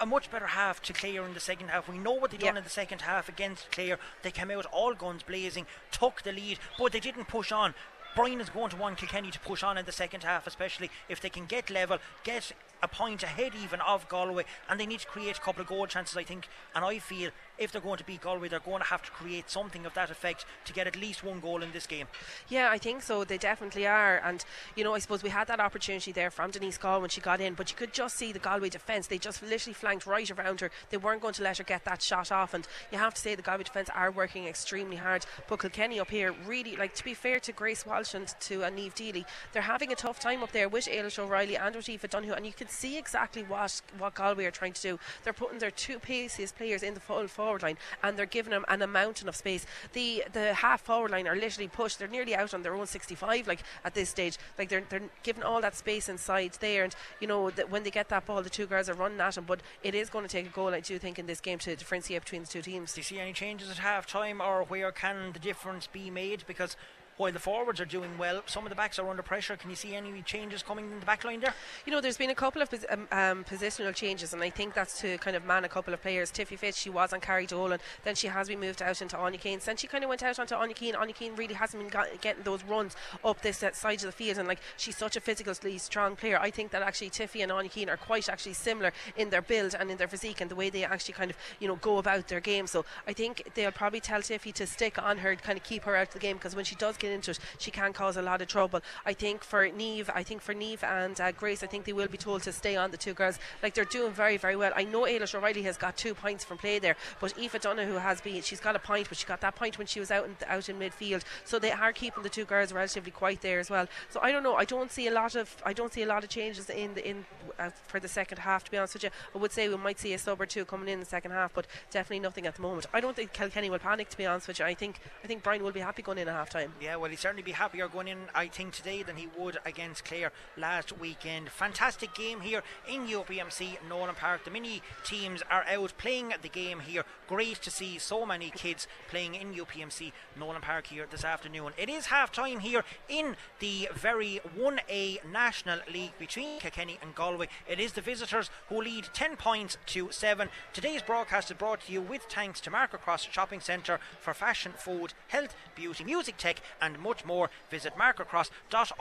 a much better half to Clare in the second half. We know what they done in the second half against Clare. They came out all guns blazing, took the lead, but they didn't push on. Brian is going to want Kilkenny to push on in the second half, especially if they can get level, get a point ahead even of Galway, and they need to create a couple of goal chances, I think. And I feel if they're going to beat Galway, they're going to have to create something of that effect to get at least one goal in this game. Yeah, I think so. They definitely are. And, you know, I suppose we had that opportunity there from Denise Gaule when she got in, but you could just see the Galway defence. They just literally flanked right around her. They weren't going to let her get that shot off. And you have to say the Galway defence are working extremely hard. But Kilkenny up here, really, like, to be fair to Grace Walsh and to uh, Neve Deely, they're having a tough time up there with Ailish O'Reilly and Aoife Donoghue. And you can see exactly what, what Galway are trying to do. They're putting their two paciest players in the full forward line and they're giving them an, a mountain of space. The the half forward line are literally pushed. They're nearly out on their own 65. Like at this stage, like they're they're given all that space inside there, and you know that when they get that ball, the two girls are running at them. But it is going to take a goal, I do think, in this game to differentiate between the two teams. Do you see any changes at half time, or where can the difference be made? Because while the forwards are doing well, some of the backs are under pressure. Can you see any changes coming in the back line there? You know, there's been a couple of um, um, positional changes, and I think that's to kind of man a couple of players. Tiffy Fitz, she was on Carrie Dolan, then she has been moved out into Anya Keane. Then she kind of went out onto Anya Keane. Anya Keane really hasn't been got, getting those runs up this uh, side of the field, and like she's such a physically strong player. I think that actually Tiffy and Anya Keane are quite actually similar in their build and in their physique and the way they actually kind of you know go about their game. So I think they'll probably tell Tiffy to stick on her, kind of keep her out of the game because when she does get into it, she can cause a lot of trouble. I think for Neve, I think for Neve and uh, Grace, I think they will be told to stay on the two girls. Like they're doing very, very well. I know Ailish O'Reilly has got two points from play there, but Eva Donoghue has been, she's got a point, but she got that point when she was out in, out in midfield. So they are keeping the two girls relatively quiet there as well. So I don't know. I don't see a lot of, I don't see a lot of changes in the, in uh, for the second half. To be honest with you, I would say we might see a sub or two coming in the second half, but definitely nothing at the moment. I don't think Kilkenny will panic. To be honest with you, I think I think Brian will be happy going in at half time. Yeah, well, he certainly be happier going in. I think today than he would against Clare last weekend. Fantastic game here in UPMC Nowlan Park. The mini teams are out playing the game here. Great to see so many kids playing in UPMC Nowlan Park here this afternoon. It is half time here in the very 1A National League between Kilkenny and Galway. It is the visitors who lead 10 points to 7. Today's broadcast is brought to you with thanks to Market Cross Shopping Centre for fashion, food, health, beauty, music, tech, and much more. Visit Market Cross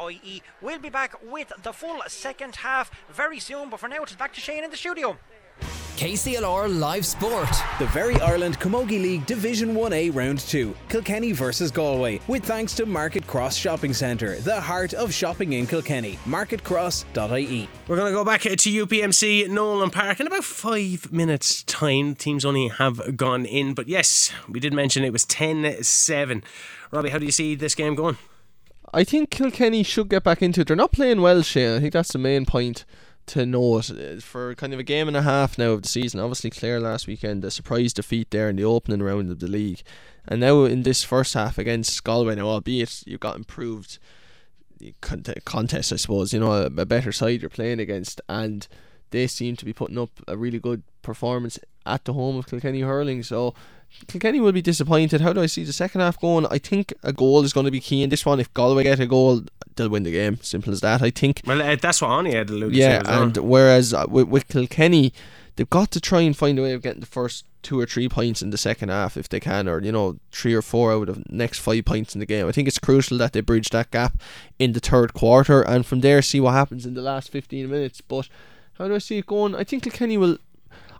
ie. We'll be back with the full second half very soon, but for now, it's back to Shane in the studio. KCLR Live Sport. The Very Ireland Camogie League Division 1A Round 2. Kilkenny versus Galway. With thanks to Market Cross Shopping Centre, the heart of shopping in Kilkenny. MarketCross.ie. We're going to go back to UPMC Nowlan Park in about five minutes' time. Teams only have gone in, but yes, we did mention it was 10 7. Robbie, how do you see this game going? I think Kilkenny should get back into it. They're not playing well, Shane. I think that's the main point to note uh, for kind of a game and a half now of the season. Obviously, Clare last weekend, a surprise defeat there in the opening round of the league, and now in this first half against Galway, now albeit you've got improved contest, I suppose. You know, a, a better side you're playing against, and they seem to be putting up a really good performance at the home of Kilkenny hurling. So Kilkenny will be disappointed. How do I see the second half going? I think a goal is going to be key in this one. If Galway get a goal, they'll win the game. Simple as that. I think. Well, uh, that's what Anya had alluded yeah, to. Yeah, and whereas uh, with, with Kilkenny, they've got to try and find a way of getting the first two or three points in the second half if they can, or you know three or four out of next five points in the game. I think it's crucial that they bridge that gap in the third quarter, and from there see what happens in the last fifteen minutes. But how do I see it going? I think Kilkenny will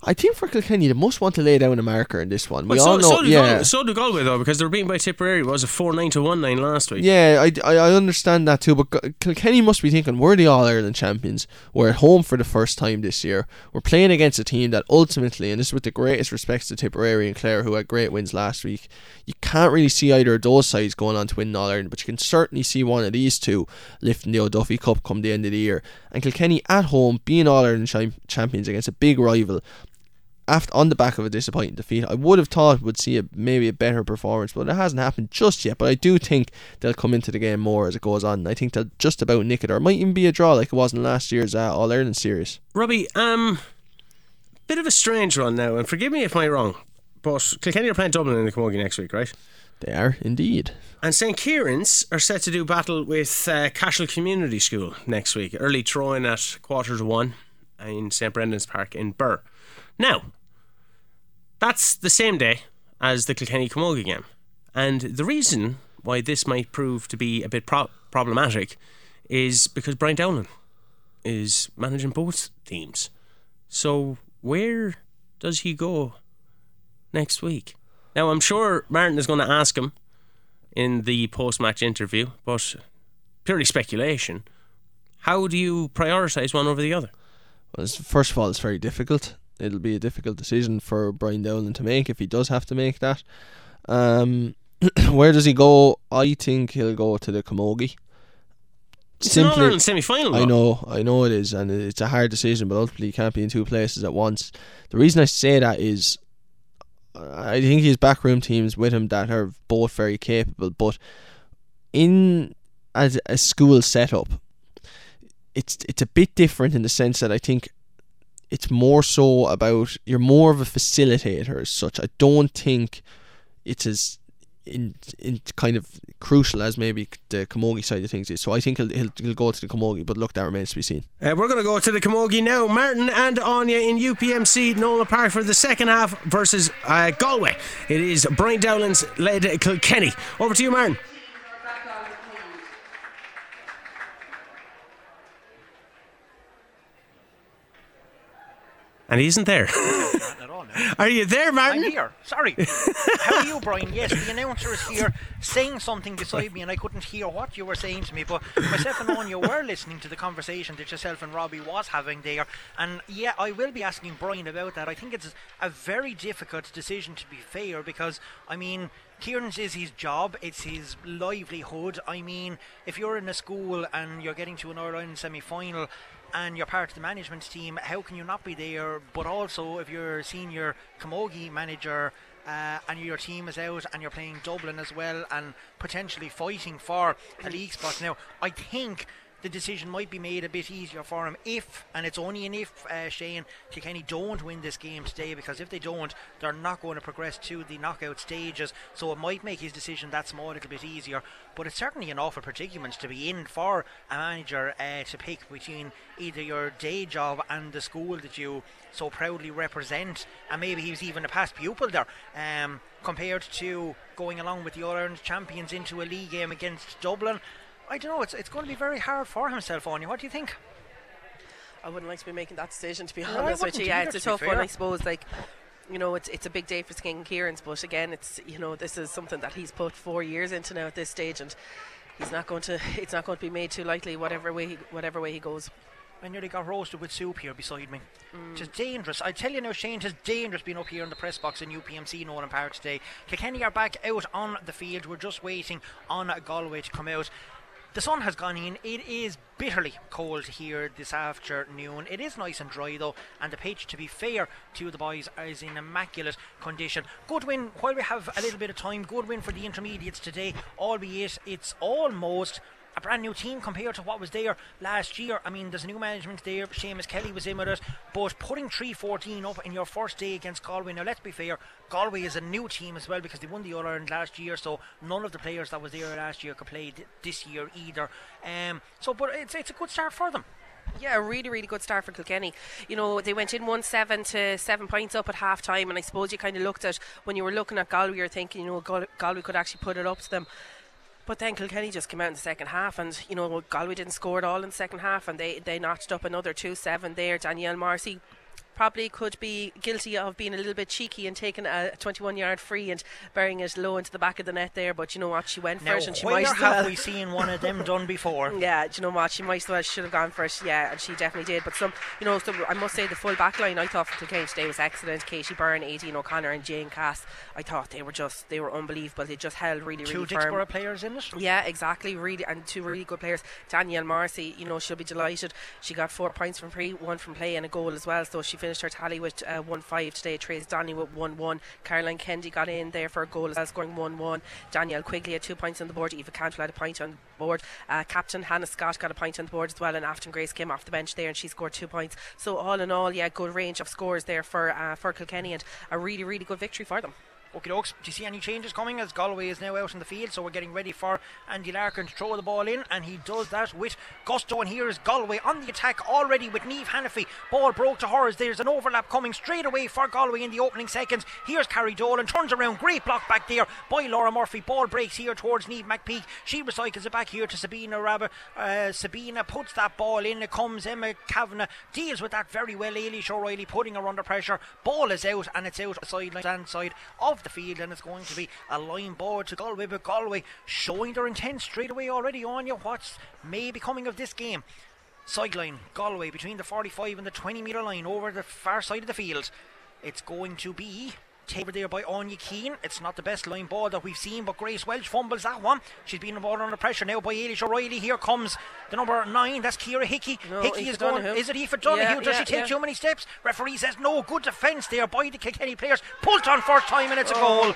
I think for Kilkenny, they must want to lay down a marker in this one. We well, all so, know, so yeah. Galway, so do Galway though, because they were beaten by Tipperary. It was a four nine to one nine last week? Yeah, I, I, I understand that too. But Kilkenny must be thinking we're the All Ireland champions. We're at home for the first time this year. We're playing against a team that ultimately, and this is with the greatest respects to Tipperary and Clare, who had great wins last week. You can't really see either of those sides going on to win All Ireland, but you can certainly see one of these two lifting the O'Duffy Cup come the end of the year. And Kilkenny at home being All Ireland champions against a big rival after on the back of a disappointing defeat, I would have thought would see a maybe a better performance, but it hasn't happened just yet. But I do think they'll come into the game more as it goes on. I think they'll just about nick it, or it might even be a draw like it was in last year's uh, All Ireland series. Robbie, um, bit of a strange one now, and forgive me if I'm wrong, but Kilkenny are playing Dublin in the Camogie next week, right? They are indeed. And St Kieran's are set to do battle with uh, Cashel Community School next week. Early throwing at quarter to one in St Brendan's Park in Birr. Now, that's the same day as the Kilkenny Camogie game. And the reason why this might prove to be a bit pro- problematic is because Brian Dowling is managing both teams. So where does he go next week? Now I'm sure Martin is going to ask him in the post-match interview, but purely speculation. How do you prioritise one over the other? Well, first of all, it's very difficult it'll be a difficult decision for Brian Dowling to make if he does have to make that. Um, [clears throat] where does he go? I think he'll go to the Camogie. It's Simply, an semi-final. I know, I know it is, and it's a hard decision, but ultimately he can't be in two places at once. The reason I say that is, I think his backroom teams with him that are both very capable, but in as a school setup, it's it's a bit different in the sense that I think it's more so about you're more of a facilitator as such. I don't think it's as in, in kind of crucial as maybe the Camogie side of things is. So I think he'll, he'll, he'll go to the Camogie, but look, that remains to be seen. Uh, we're going to go to the Camogie now. Martin and Anya in UPMC Nowlan Park for the second half versus uh, Galway. It is Brian Dowling's led Kilkenny. Over to you, Martin. And he isn't there. [laughs] Are you there, Martin? I'm here. Sorry. How are you, Brian? Yes, the announcer is here saying something beside me, and I couldn't hear what you were saying to me. But myself and Anya were listening to the conversation that yourself and Robbie was having there. And yeah, I will be asking Brian about that. I think it's a very difficult decision to be fair because, I mean, Kieran's is his job, it's his livelihood. I mean, if you're in a school and you're getting to an All Ireland semi final, and you're part of the management team, how can you not be there? But also, if you're a senior camogie manager uh, and your team is out and you're playing Dublin as well and potentially fighting for a league spot. Now, I think the decision might be made a bit easier for him if, and it's only an if, uh, Shane, Kilkenny don't win this game today because if they don't, they're not going to progress to the knockout stages. So it might make his decision that small a little bit easier. But it's certainly an awful predicament to be in for a manager uh, to pick between either your day job and the school that you so proudly represent. And maybe he's even a past pupil there. Um, compared to going along with the All Ireland champions into a league game against Dublin. I don't know. It's it's going to be very hard for himself, Anya. What do you think? I wouldn't like to be making that decision, to be no, honest with you. Yeah, it's a tough one, I suppose. Like, you know, it's it's a big day for King Kieran's, but again, it's you know, this is something that he's put four years into now at this stage, and he's not going to it's not going to be made too lightly, whatever way he, whatever way he goes. I nearly got roasted with soup here beside me. Mm. It's dangerous. I tell you now, Shane, it's dangerous being up here in the press box in UPMC Nowlan Park today. Kilkenny are back out on the field. We're just waiting on Galway to come out. The sun has gone in. It is bitterly cold here this afternoon. It is nice and dry though, and the pitch, to be fair to the boys, is in immaculate condition. Good win while we have a little bit of time. Good win for the intermediates today, albeit it's almost a brand new team compared to what was there last year. I mean, there's a new management there. Seamus Kelly was in with it, but putting 3-14 up in your first day against Galway. Now, let's be fair, Galway is a new team as well because they won the All Ireland last year, so none of the players that was there last year could play th- this year either. Um, so, but it's it's a good start for them. Yeah, a really, really good start for Kilkenny. You know, they went in 1 7 to 7 points up at half time, and I suppose you kind of looked at, when you were looking at Galway, you're thinking, you know, Gal- Galway could actually put it up to them. But then Kilkenny just came out in the second half, and you know Galway didn't score at all in the second half, and they they notched up another two seven there. Danielle Marcy probably could be guilty of being a little bit cheeky and taking a 21 yard free and burying it low into the back of the net there. But you know what? She went now, for it and she might have well. we seen one of them done before? [laughs] Yeah, do you know what? She might as well should have gone for it. Yeah, and she definitely did. But some, you know, I must say the full back line I thought for Kilkenny today was excellent. Katie Byrne, Aideen O'Connor, and Jane Cass. I thought they were just they were unbelievable. They just held really, Two really firm. Dicksboro players in it. Yeah, exactly. Really, and two really good players. Danielle Marcy, you know, she'll be delighted. She got four points from free, one from play, and a goal as well. So she finished tally with uh, one five today. Trace Donnelly with one one. Caroline Kendi got in there for a goal as well, scoring one one. Danielle Quigley had two points on the board. Eva Cantwell had a point on the board. Uh, Captain Hannah Scott got a point on the board as well, and Afton Grace came off the bench there and she scored two points. So all in all, yeah, good range of scores there for uh, for Kilkenny and a really really good victory for them. Okay, dokes. Do you see any changes coming as Galway is now out in the field? So we're getting ready for Andy Larkin to throw the ball in, and he does that with gusto. And here is Galway on the attack already with Neve Hanniffy. Ball broke to hers. There's an overlap coming straight away for Galway in the opening seconds. Here's Carrie Dolan, turns around, great block back there by Laura Murphy. Ball breaks here towards Neve McPeake. She recycles it back here to Sabina Rabbit. Uh, Sabina puts that ball in. It comes Emma Kavanagh, deals with that very well. Ailish O'Reilly putting her under pressure. Ball is out, and it's out sideline side of the field, and it's going to be a line ball to Galway. But Galway showing their intent straight away already on you. What's maybe coming of this game? Sideline, Galway between the 45 and the 20 metre line over the far side of the field. It's going to be taken there by Anya Keane. It's not the best line ball that we've seen, but Grace Walsh fumbles that one. She's been ball under pressure now by Ailish O'Reilly. Here comes the number nine. That's Kira Hickey. No, Hickey Aoife is going. Is it Aoife Donoghue? Yeah, Does yeah, she take yeah. too many steps? Referee says no. Good defence there by the Kilkenny players. Pulled on first time and it's a oh. goal.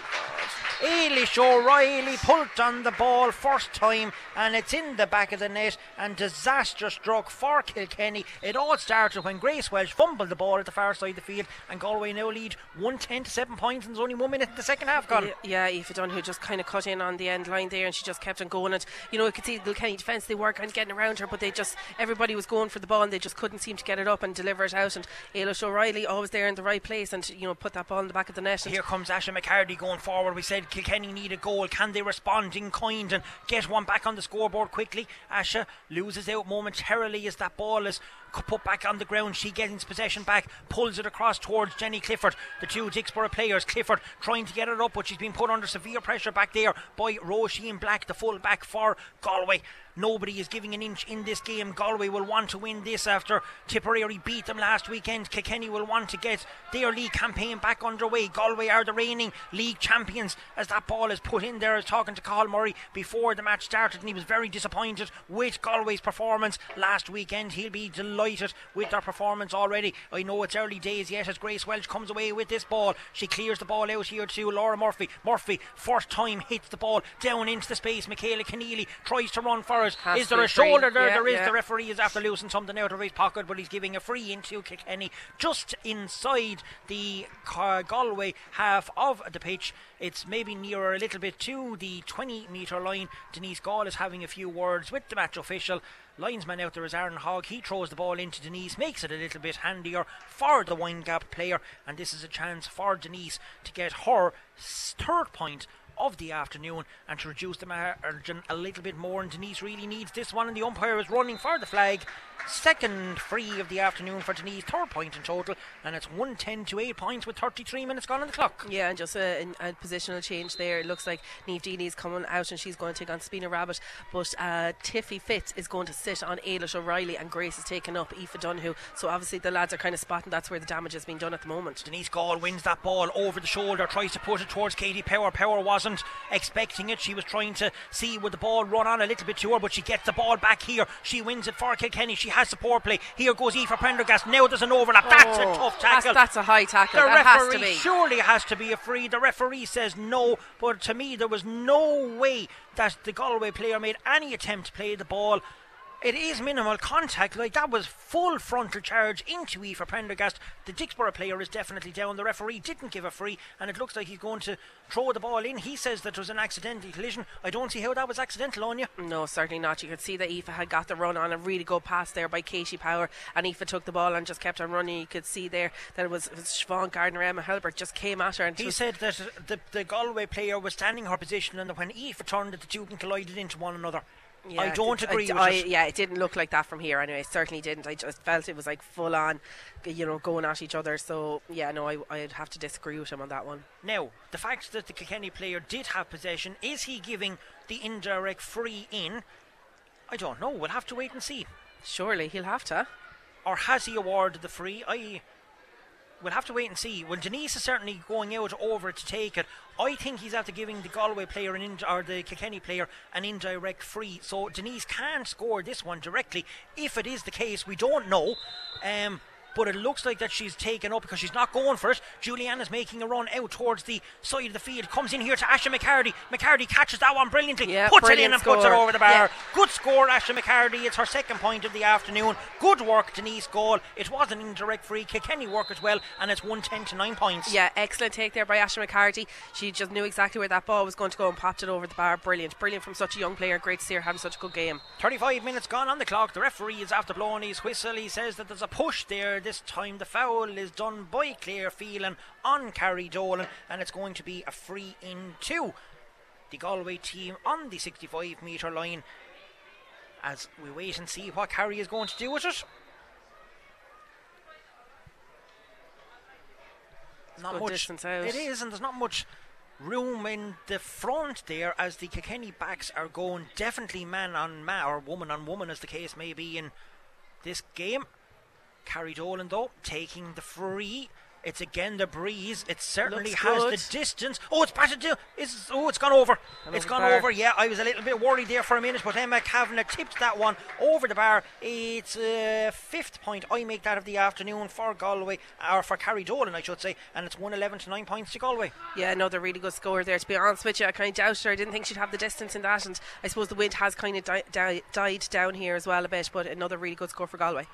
Ailish O'Reilly pulled on the ball first time and it's in the back of the net and disaster struck for Kilkenny. It all started when Grace Walsh fumbled the ball at the far side of the field and Galway now lead 110 to 7 points and there's only one minute in the second half gone. Yeah, Aoife who just kind of cut in on the end line there and she just kept on going and you know you could see the Kilkenny defence they were kind of getting around her but they just everybody was going for the ball and they just couldn't seem to get it up and deliver it out and Ailish O'Reilly always there in the right place and you know put that ball in the back of the net Here comes Asha McCarty going forward. We said Kilkenny need a goal. Can they respond in kind and get one back on the scoreboard quickly? Asha loses out momentarily as that ball is put back on the ground. She gets possession back, pulls it across towards Jenny Clifford. The two Dicksboro players, Clifford trying to get it up, but she's been put under severe pressure back there by Roisin Black, the full back for Galway. Nobody is giving an inch in this game. Galway will want to win this after Tipperary beat them last weekend. Kilkenny will want to get their league campaign back underway. Galway are the reigning league champions as that ball is put in there. I was talking to Cathal Murray before the match started and he was very disappointed with Galway's performance last weekend. He'll be delighted with their performance already. I know it's early days yet as Grace Walsh comes away with this ball. She clears the ball out here to Laura Murphy. Murphy, first time, hits the ball down into the space. Michaela Keneally tries to run for it. Has Is there a shoulder there? Yeah, there is. yeah. The referee is after losing something out of his pocket, but he's giving a free into Kilkenny just inside the Car- Galway half of the pitch. It's maybe nearer a little bit to the 20 metre line. Denise Gaule is having a few words with the match official. Linesman out there is Aaron Hogg. He throws the ball into Denise, makes it a little bit handier for the Windgap player, and this is a chance for Denise to get her third point of the afternoon and to reduce the margin a little bit more. And Denise really needs this one, and the umpire is running for the flag. Second free of the afternoon for Denise, third point in total, and it's 110 to 8 points with 33 minutes gone on the clock. Yeah, and just a, a positional change there. It looks like Neve Deeney's coming out and she's going to take on Sabina Rabbit. But uh, Tiffy Fitz is going to sit on Ailish O'Reilly and Grace is taking up Aoife Donoghue. So obviously the lads are kind of spotting that's where the damage has been done at the moment. Denise Gaule wins that ball over the shoulder, tries to put it towards Katie Power. Power was wasn't expecting it. She was trying to see would the ball run on a little bit to her, but she gets the ball back here. She wins it for Kilkenny. She has support play. Here goes Aoife Prendergast. Now there's an overlap. Oh, that's a oh, tough tackle. That's, that's a high tackle. The that referee has surely has to be a free. The referee says no, but to me there was no way that the Galway player made any attempt to play the ball it is minimal contact. Like that was full frontal charge into E for Prendergast. The Dicksboro player is definitely down. The referee didn't give a free, and it looks like he's going to throw the ball in. He says that it was an accidental collision. I don't see how that was accidental on you. No, certainly not. You could see that Aoife had got the run on a really good pass there by Katie Power, and Aoife took the ball and just kept on running. You could see there that it was, it was Siobhan Gardner, Emma Helebert just came at her. And he said that the, the Galway player was standing her position, and that when Aoife turned, the two collided into one another. Yeah, I don't agree I, with I, Yeah, it didn't look like that from here anyway. It certainly didn't. I just felt it was like full on, you know, going at each other. So, yeah, no, I, I'd have to disagree with him on that one. Now, the fact that the Kilkenny player did have possession, is he giving the indirect free in? I don't know. We'll have to wait and see. Surely he'll have to. Or has he awarded the free? I we'll have to wait and see. Well, Denise is certainly going out over to take it. I think he's after giving the Galway player an in, or the Kilkenny player an indirect free. So Denise can score this one directly. If it is the case, we don't know. Um, but it looks like that she's taken up because she's not going for it. Julianne is making a run out towards the side of the field. Comes in here to Asha McCarty. McCarty catches that one brilliantly. Yeah, puts it in and score. puts it over the bar. Yeah. Good score, Asha McCarty. It's her second point of the afternoon. Good work, Denise Gaule. It was an indirect free kick. Kenny work as well, and it's 110 to 9 points. Yeah, excellent take there by Asha McCarty. She just knew exactly where that ball was going to go and popped it over the bar. Brilliant. Brilliant from such a young player. Great to see her having such a good game. 35 minutes gone on the clock. The referee is after blowing his whistle. He says that there's a push there this time. The foul is done by Claire Phelan on Carrie Dolan, and it's going to be a free in two. The Galway team on the 65 metre line as we wait and see what Carrie is going to do with it. Not much. It is, and there's not much room in the front there as the Kilkenny backs are going definitely man on man or woman on woman as the case may be in this game. Carrie Dolan, though, taking the free. It's again the breeze. It certainly Looks has good. the distance. Oh, it's batted to. It's, oh, it's gone over. It's gone over. Yeah, I was a little bit worried there for a minute, but Emma Kavanagh tipped that one over the bar. It's a uh, fifth point. I make that of the afternoon for Galway, or for Carrie Dolan, I should say, and it's 111 to 9 points to Galway. Yeah, another really good score there. To be honest with you, I kind of doubted her. I didn't think she'd have the distance in that, and I suppose the wind has kind of di- di- died down here as well a bit, but another really good score for Galway.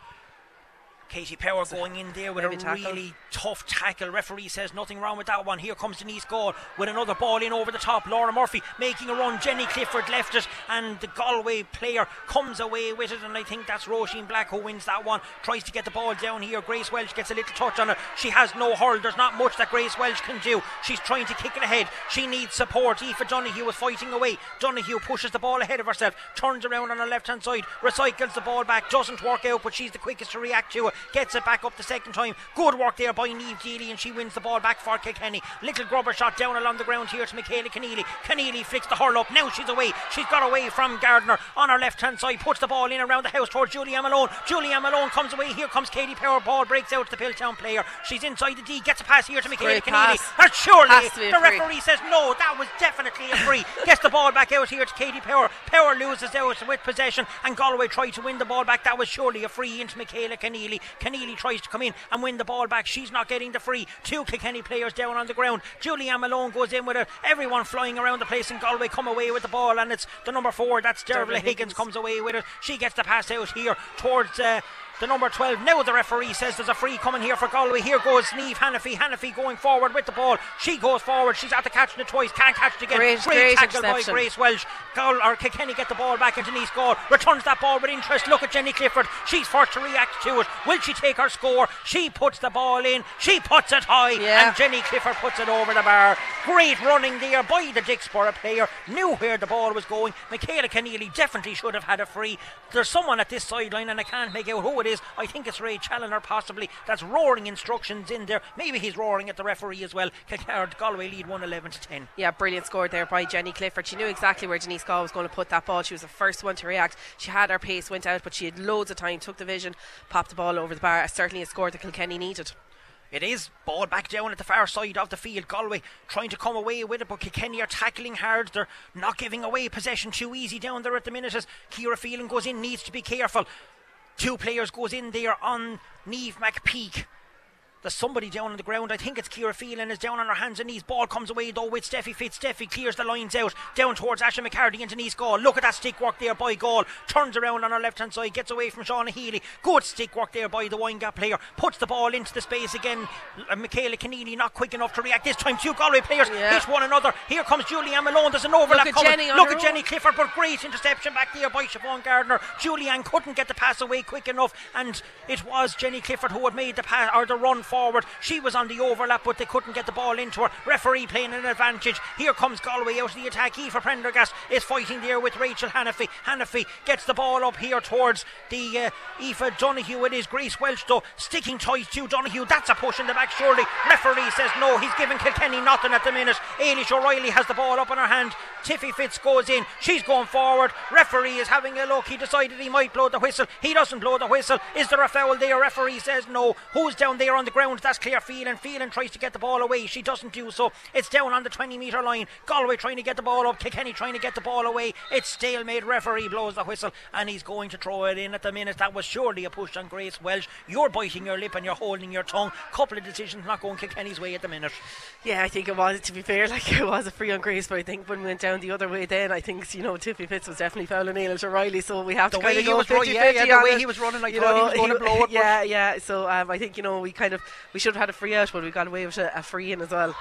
Katie Power going in there with a tackle. really tough tackle. Referee says nothing wrong with that one. Here comes Denise Gaule with another ball in over the top. Laura Murphy making a run. Jenny Clifford left it, and the Galway player comes away with it. And I think that's Roisin Black who wins that one. Tries to get the ball down here. Grace Walsh gets a little touch on it. She has no hurl. There's not much that Grace Walsh can do. She's trying to kick it ahead. She needs support. Aoife Donahue is fighting away. Donahue pushes the ball ahead of herself, turns around on her left hand side, recycles the ball back. Doesn't work out, but she's the quickest to react to it gets it back up the second time. Good work there by Neve Deely, and she wins the ball back for Kilkenny. Little grubber shot down along the ground here to Michaela Keneally. Keneally flicks the hurl up. Now she's away. She's got away from Gardner on her left hand side. Puts the ball in around the house towards Julianne Malone. Julianne Malone comes away. Here comes Katie Power. Ball breaks out to the Piltown player. She's inside the D. Gets a pass here to Michaela Keneally. And surely the referee says no. That was definitely a free. [laughs] Gets the ball back out here to Katie Power. Power loses out with possession, and Galway tried to win the ball back. That was surely a free into Michaela Keneally. Keneally tries to come in and win the ball back. She's not getting the free. Two Kilkenny players down on the ground. Julianne Malone goes in with it. Everyone flying around the place, and Galway come away with the ball, and it's the number four. That's Dervla Higgins. Higgins comes away with it. She gets the pass out here towards. Uh, the number 12. Now the referee says there's a free coming here for Galway. Here goes Neve Hanniffy. Hanniffy going forward with the ball. She goes forward. She's after catching it twice. Can't catch it again. Great, great, tackle by Grace Walsh. Gal, or Kilkenny get the ball back into Denise Gaule. Returns that ball with interest. Look at Jenny Clifford. She's first to react to it. Will she take her score? She puts the ball in. She puts it high. Yeah. And Jenny Clifford puts it over the bar. Great running there by the Dicksboro player. Knew where the ball was going. Michaela Keneally definitely should have had a free. There's someone at this sideline and I can't make out who it is. I think it's Ray Challoner possibly that's roaring instructions in there. Maybe he's roaring at the referee as well. Kilcard Galway lead 111 to 10. Yeah, brilliant score there by Jenny Clifford. She knew exactly where Denise Gaule was going to put that ball. She was the first one to react. She had her pace, went out, but she had loads of time, took the vision, popped the ball over the bar. Certainly a score that Kilkenny needed. It is ball back down at the far side of the field. Galway trying to come away with it, but Kilkenny are tackling hard. They're not giving away possession too easy down there at the minute as Kira Phelan goes in, needs to be careful. Two players goes in there on Neve McPeake. There's somebody down on the ground. I think it's Kira Phelan is down on her hands and knees. Ball comes away though with Steffi Fitz. Steffi clears the lines out down towards Asha McCarty into Denise Gaule. Look at that stick work there by Gaule. Turns around on her left hand side, gets away from Shauna Healy. Good stick work there by the Windgap player. Puts the ball into the space again. Uh, Michaela Keneally not quick enough to react. This time two Galway players Yeah. hit one another. Here comes Julianne Malone. There's an overlap at coming. Jenny Look at Jenny own. Clifford, but great interception back there by Siobhan Gardner. Julianne couldn't get the pass away quick enough, and it was Jenny Clifford who had made the pass or the run forward. She was on the overlap, but they couldn't get the ball into her. Referee playing an advantage. Here comes Galway out of the attack. Aoife Prendergast is fighting there with Rachel Hanniffy. Hanniffy gets the ball up here towards the uh, Aoife Donahue. It is Grace Walsh though, sticking tight to Donahue. That's a push in the back, surely. Referee says no. He's giving Kilkenny nothing at the minute. Ailish O'Reilly has the ball up in her hand. Tiffy Fitz goes in. She's going forward. Referee is having a look. He decided he might blow the whistle. He doesn't blow the whistle. Is there a foul there? Referee says no. Who's down there on the ground? That's Claire Phelan. Phelan tries to get the ball away. She doesn't do so. It's down on the 20 metre line. Galway trying to get the ball up. Kilkenny trying to get the ball away. It's stalemate. Referee blows the whistle and he's going to throw it in at the minute. That was surely a push on Grace Walsh. You're biting your lip and you're holding your tongue. Couple of decisions not going Kilkenny's way at the minute. Yeah, I think it was. To be fair, [laughs] like it was a free on Grace, but I think when we went down the other way, then I think you know Tiffy Fitz was definitely fouling Ailish O'Reilly, so we have The to kind of go was running- 50 yeah, yeah, the way it. he was running, I You thought he was gonna blow it, [laughs] Yeah, yeah. So um, I think you know we kind of we should have had a free out, but we got away with a, a free in as well.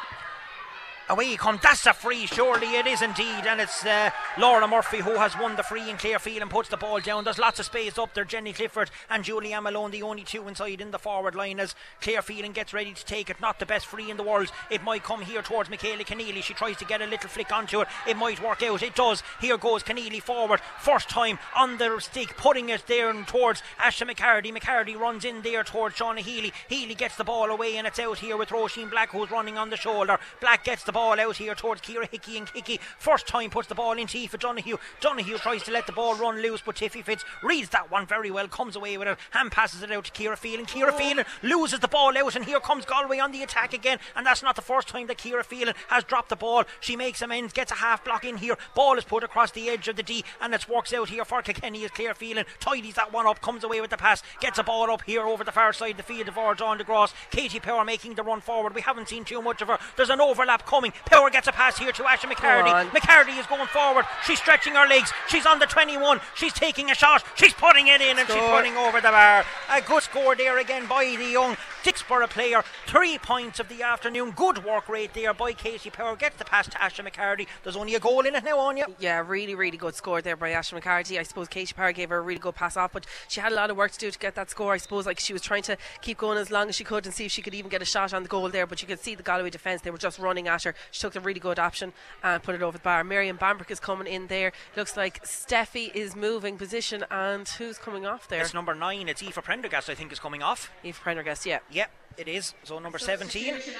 Away comes. That's a free, surely it is indeed. And it's uh, Laura Murphy who has won the free in Claire Phelan and puts the ball down. There's lots of space up there. Jenny Clifford and Julianne Malone, the only two inside in the forward line as Claire Phelan gets ready to take it. Not the best free in the world. It might come here towards Michaela Keneally. She tries to get a little flick onto it. It might work out. It does. Here goes Keneally forward. First time on the stick, putting it there and towards Asha McCarty. McCarty runs in there towards Shauna Healy. Healy gets the ball away and it's out here with Roisin Black who's running on the shoulder. Black gets the ball out here towards Kira Hickey and Hickey. First time puts the ball into Aoife Donahue. Donahue tries to let the ball run loose, but Tiffy Fitz reads that one very well, comes away with it, hand passes it out to Kira Phelan. Kira Phelan loses the ball out, and here comes Galway on the attack again. And that's not the first time that Kira Phelan has dropped the ball. She makes amends, gets a half block in here. Ball is put across the edge of the D, and it works out here for Kilkenny as Claire Phelan tidies that one up, comes away with the pass, gets a ball up here over the far side of the field of our John DeGross. Katie Power making the run forward. We haven't seen too much of her. There's an overlap coming. Power gets a pass here to Asha. McCarty. McCarty is going forward. She's stretching her legs. She's on the 21. She's taking a shot. She's putting it in and she's Score. running over the bar. A good score there again by the young Dicksboro player. Three points of the afternoon. Good work rate there by Katie Power. Gets the pass to Asha McCarty. There's only a goal in it now, Anya. Yeah, really, really good score there by Ashley McCarthy. I suppose Katie Power gave her a really good pass off, but she had a lot of work to do to get that score. I suppose like she was trying to keep going as long as she could and see if she could even get a shot on the goal there. But you could see the Galway defence; they were just running at her. She took a really good option and put it over the bar. Miriam Bambrick is coming in there. Looks like Steffi is moving position, and who's coming off there? It's number nine. It's Aoife Prendergast, I think, is coming off. Eve Prendergast, yeah. Yep, it is. So number 17. On the team.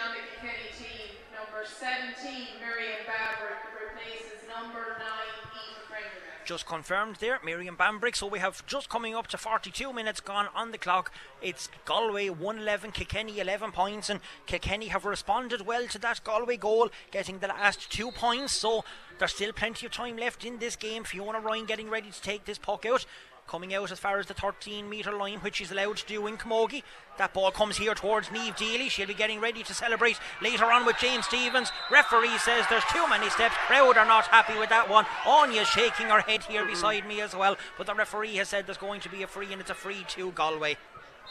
Number 17, Miriam Bambrick, replaces number 9, Eva just confirmed there, Miriam Bambrick. So we have just coming up to 42 minutes gone on the clock. It's Galway 111, Kilkenny 11 points, and Kilkenny have responded well to that Galway goal, getting the last two points. So there's still plenty of time left in this game. Fiona Ryan getting ready to take this puck out. Coming out as far as the 13 metre line, which she's allowed to do in Camogie. That ball comes here towards Neve Deely. She'll be getting ready to celebrate later on with James Stevens. Referee says there's too many steps. Crowd are not happy with that one. Anya's shaking her head here beside me as well. But the referee has said there's going to be a free, and it's a free to Galway.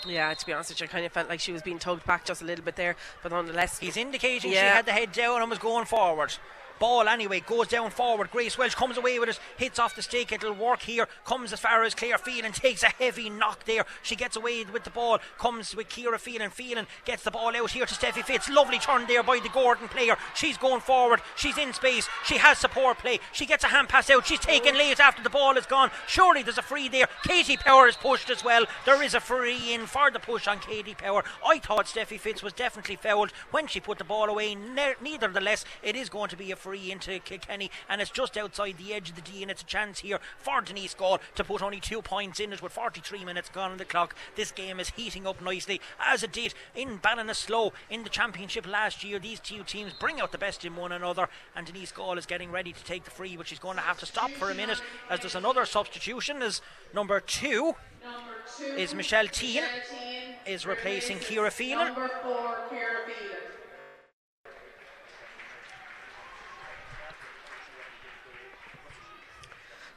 Yeah, to be honest with you, I kind of felt like she was being tugged back just a little bit there, but nonetheless, He's indicating she had the head down and was going forward. Ball anyway goes down forward. Grace Walsh comes away with it, hits off the stake. It'll work here. Comes as far as Claire Phelan, takes a heavy knock there. She gets away with the ball. Comes with Kira Phelan. Phelan gets the ball out here to Steffi Fitz. Lovely turn there by the Gordon player. She's going forward. She's in space. She has support play. She gets a hand pass out. She's taken late after the ball is gone. Surely there's a free there. Katie Power is pushed as well. There is a free in for the push on Katie Power. I thought Steffi Fitz was definitely fouled when she put the ball away. Ne- nevertheless, it is going to be a free free into Kilkenny, and it's just outside the edge of the D, and it's a chance here for Denise Gaule to put only two points in it with 43 minutes gone on the clock. This game is heating up nicely, as it did in Ballinasloe in the championship last year. These two teams bring out the best in one another, and Denise Gaule is getting ready to take the free, but she's going to have to stop for a minute as there's another substitution. As number two Number two is Michelle Teen is replacing Kira Phelan.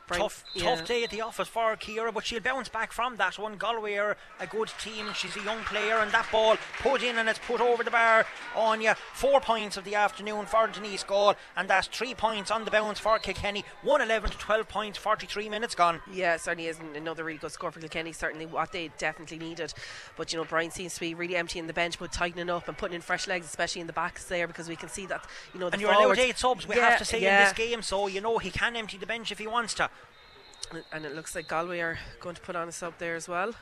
Number four, Kira Phelan. Brian- Tough, yeah. tough day at the office for Kira, but she'll bounce back from that one. Galway are a good team. She's a young player, and that ball put in and it's put over the bar on you. Four points of the afternoon for Denise Gaule, and that's three points on the bounce for Kilkenny. 111 to 12 points, 43 minutes gone. Yeah, certainly is and another really good score for Kilkenny. Certainly what they definitely needed. But you know, Brian seems to be really emptying the bench, but tightening up and putting in fresh legs, especially in the backs there, because we can see that you know the And you're allowed eight subs, we Yeah, have to say, yeah. in this game, so you know he can empty the bench if he wants to. And it looks like Galway are going to put on a sub there as well.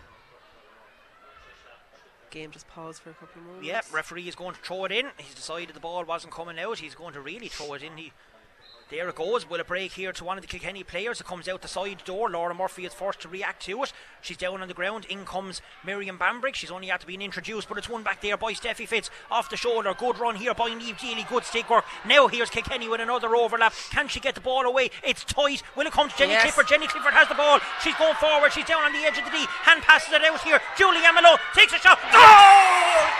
Game just paused for a couple of moments. Yep, referee is going to throw it in. He's decided the ball wasn't coming out. He's going to really throw it in. He, there it goes. Will it break here to one of the Kilkenny players? It comes out the side door. Laura Murphy is forced to react to it. She's down on the ground. In comes Miriam Bambrick. She's only had to be introduced, but it's one back there by Steffi Fitz off the shoulder. Good run here by Neve Deely. Good stick work. Now here's Kilkenny with another overlap. Can she get the ball away? It's tight. Will it come to Jenny Yes. Clifford? Jenny Clifford has the ball. She's going forward. She's down on the edge of the D. Hand passes it out here. Julie Malone takes a shot. Goal!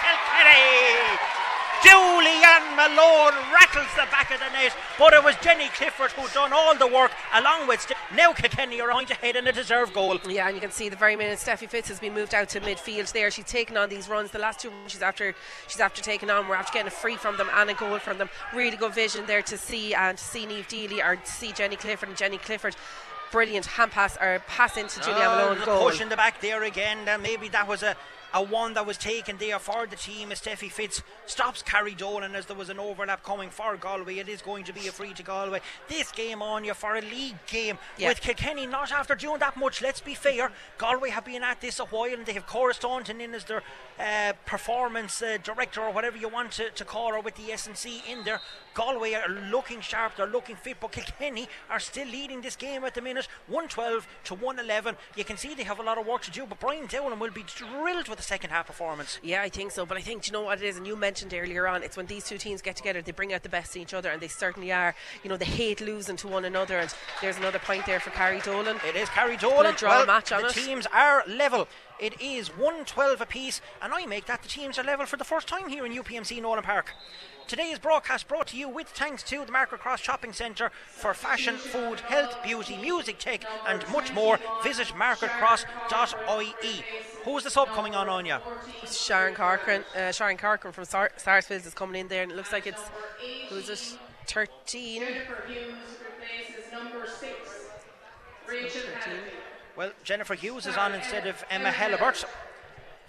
Kilkenny! Julianne Malone rattles the back of the net, but it was Jenny Clifford who done all the work along with St- now Kilkenny are on to head and a deserved goal. Yeah, and you can see the very minute Steffi Fitz has been moved out to midfield there. She's taken on these runs. The last two runs she's after she's after taking on. We're after getting a free from them and a goal from them. Really good vision there to see and to see Neve Deely or to see Jenny Clifford and Jenny Clifford. Brilliant hand pass or pass into Julianne Oh, Malone the goal. push in the back there again. Uh, maybe that was a, a one that was taken there for the team as Steffi Fitz stops Carrie Dolan as there was an overlap coming for Galway. It is going to be a free to Galway. This game on you for a league game Yeah. with Kilkenny not after doing that much. Let's be fair. Galway have been at this a while and they have Cora Staunton in as their uh, performance uh, director or whatever you want to, to call her with the SNC in there. Galway are looking sharp, they're looking fit, but Kilkenny are still leading this game at the minute 112 to 111. You can see they have a lot of work to do, but Brian Dowling will be thrilled with the second half performance. Yeah, I think so. But I think do you know what it is, and you mentioned earlier on, it's when these two teams get together, they bring out the best in each other, and they certainly are. You know, they hate losing to one another. And there's another point there for Carrie Dolan. It is Carrie Dolan. draw well, match on the it. teams are level. It is 112 apiece, and I make that the teams are level for the first time here in UPMC Nowlan Park. Today's broadcast brought to you with thanks to the Market Cross Shopping Centre for fashion, food, health, beauty, music, tech, and much more. Visit marketcross.ie. Who's the sub coming on on you? Sharon Corcoran, uh, Sharon Corcoran from Sar- Sarsfields is coming in there, and it looks like it's who's it? Thirteen. Jennifer Hughes replaces number six, Rachel Well, Jennifer Hughes is on instead of Emma Helebert.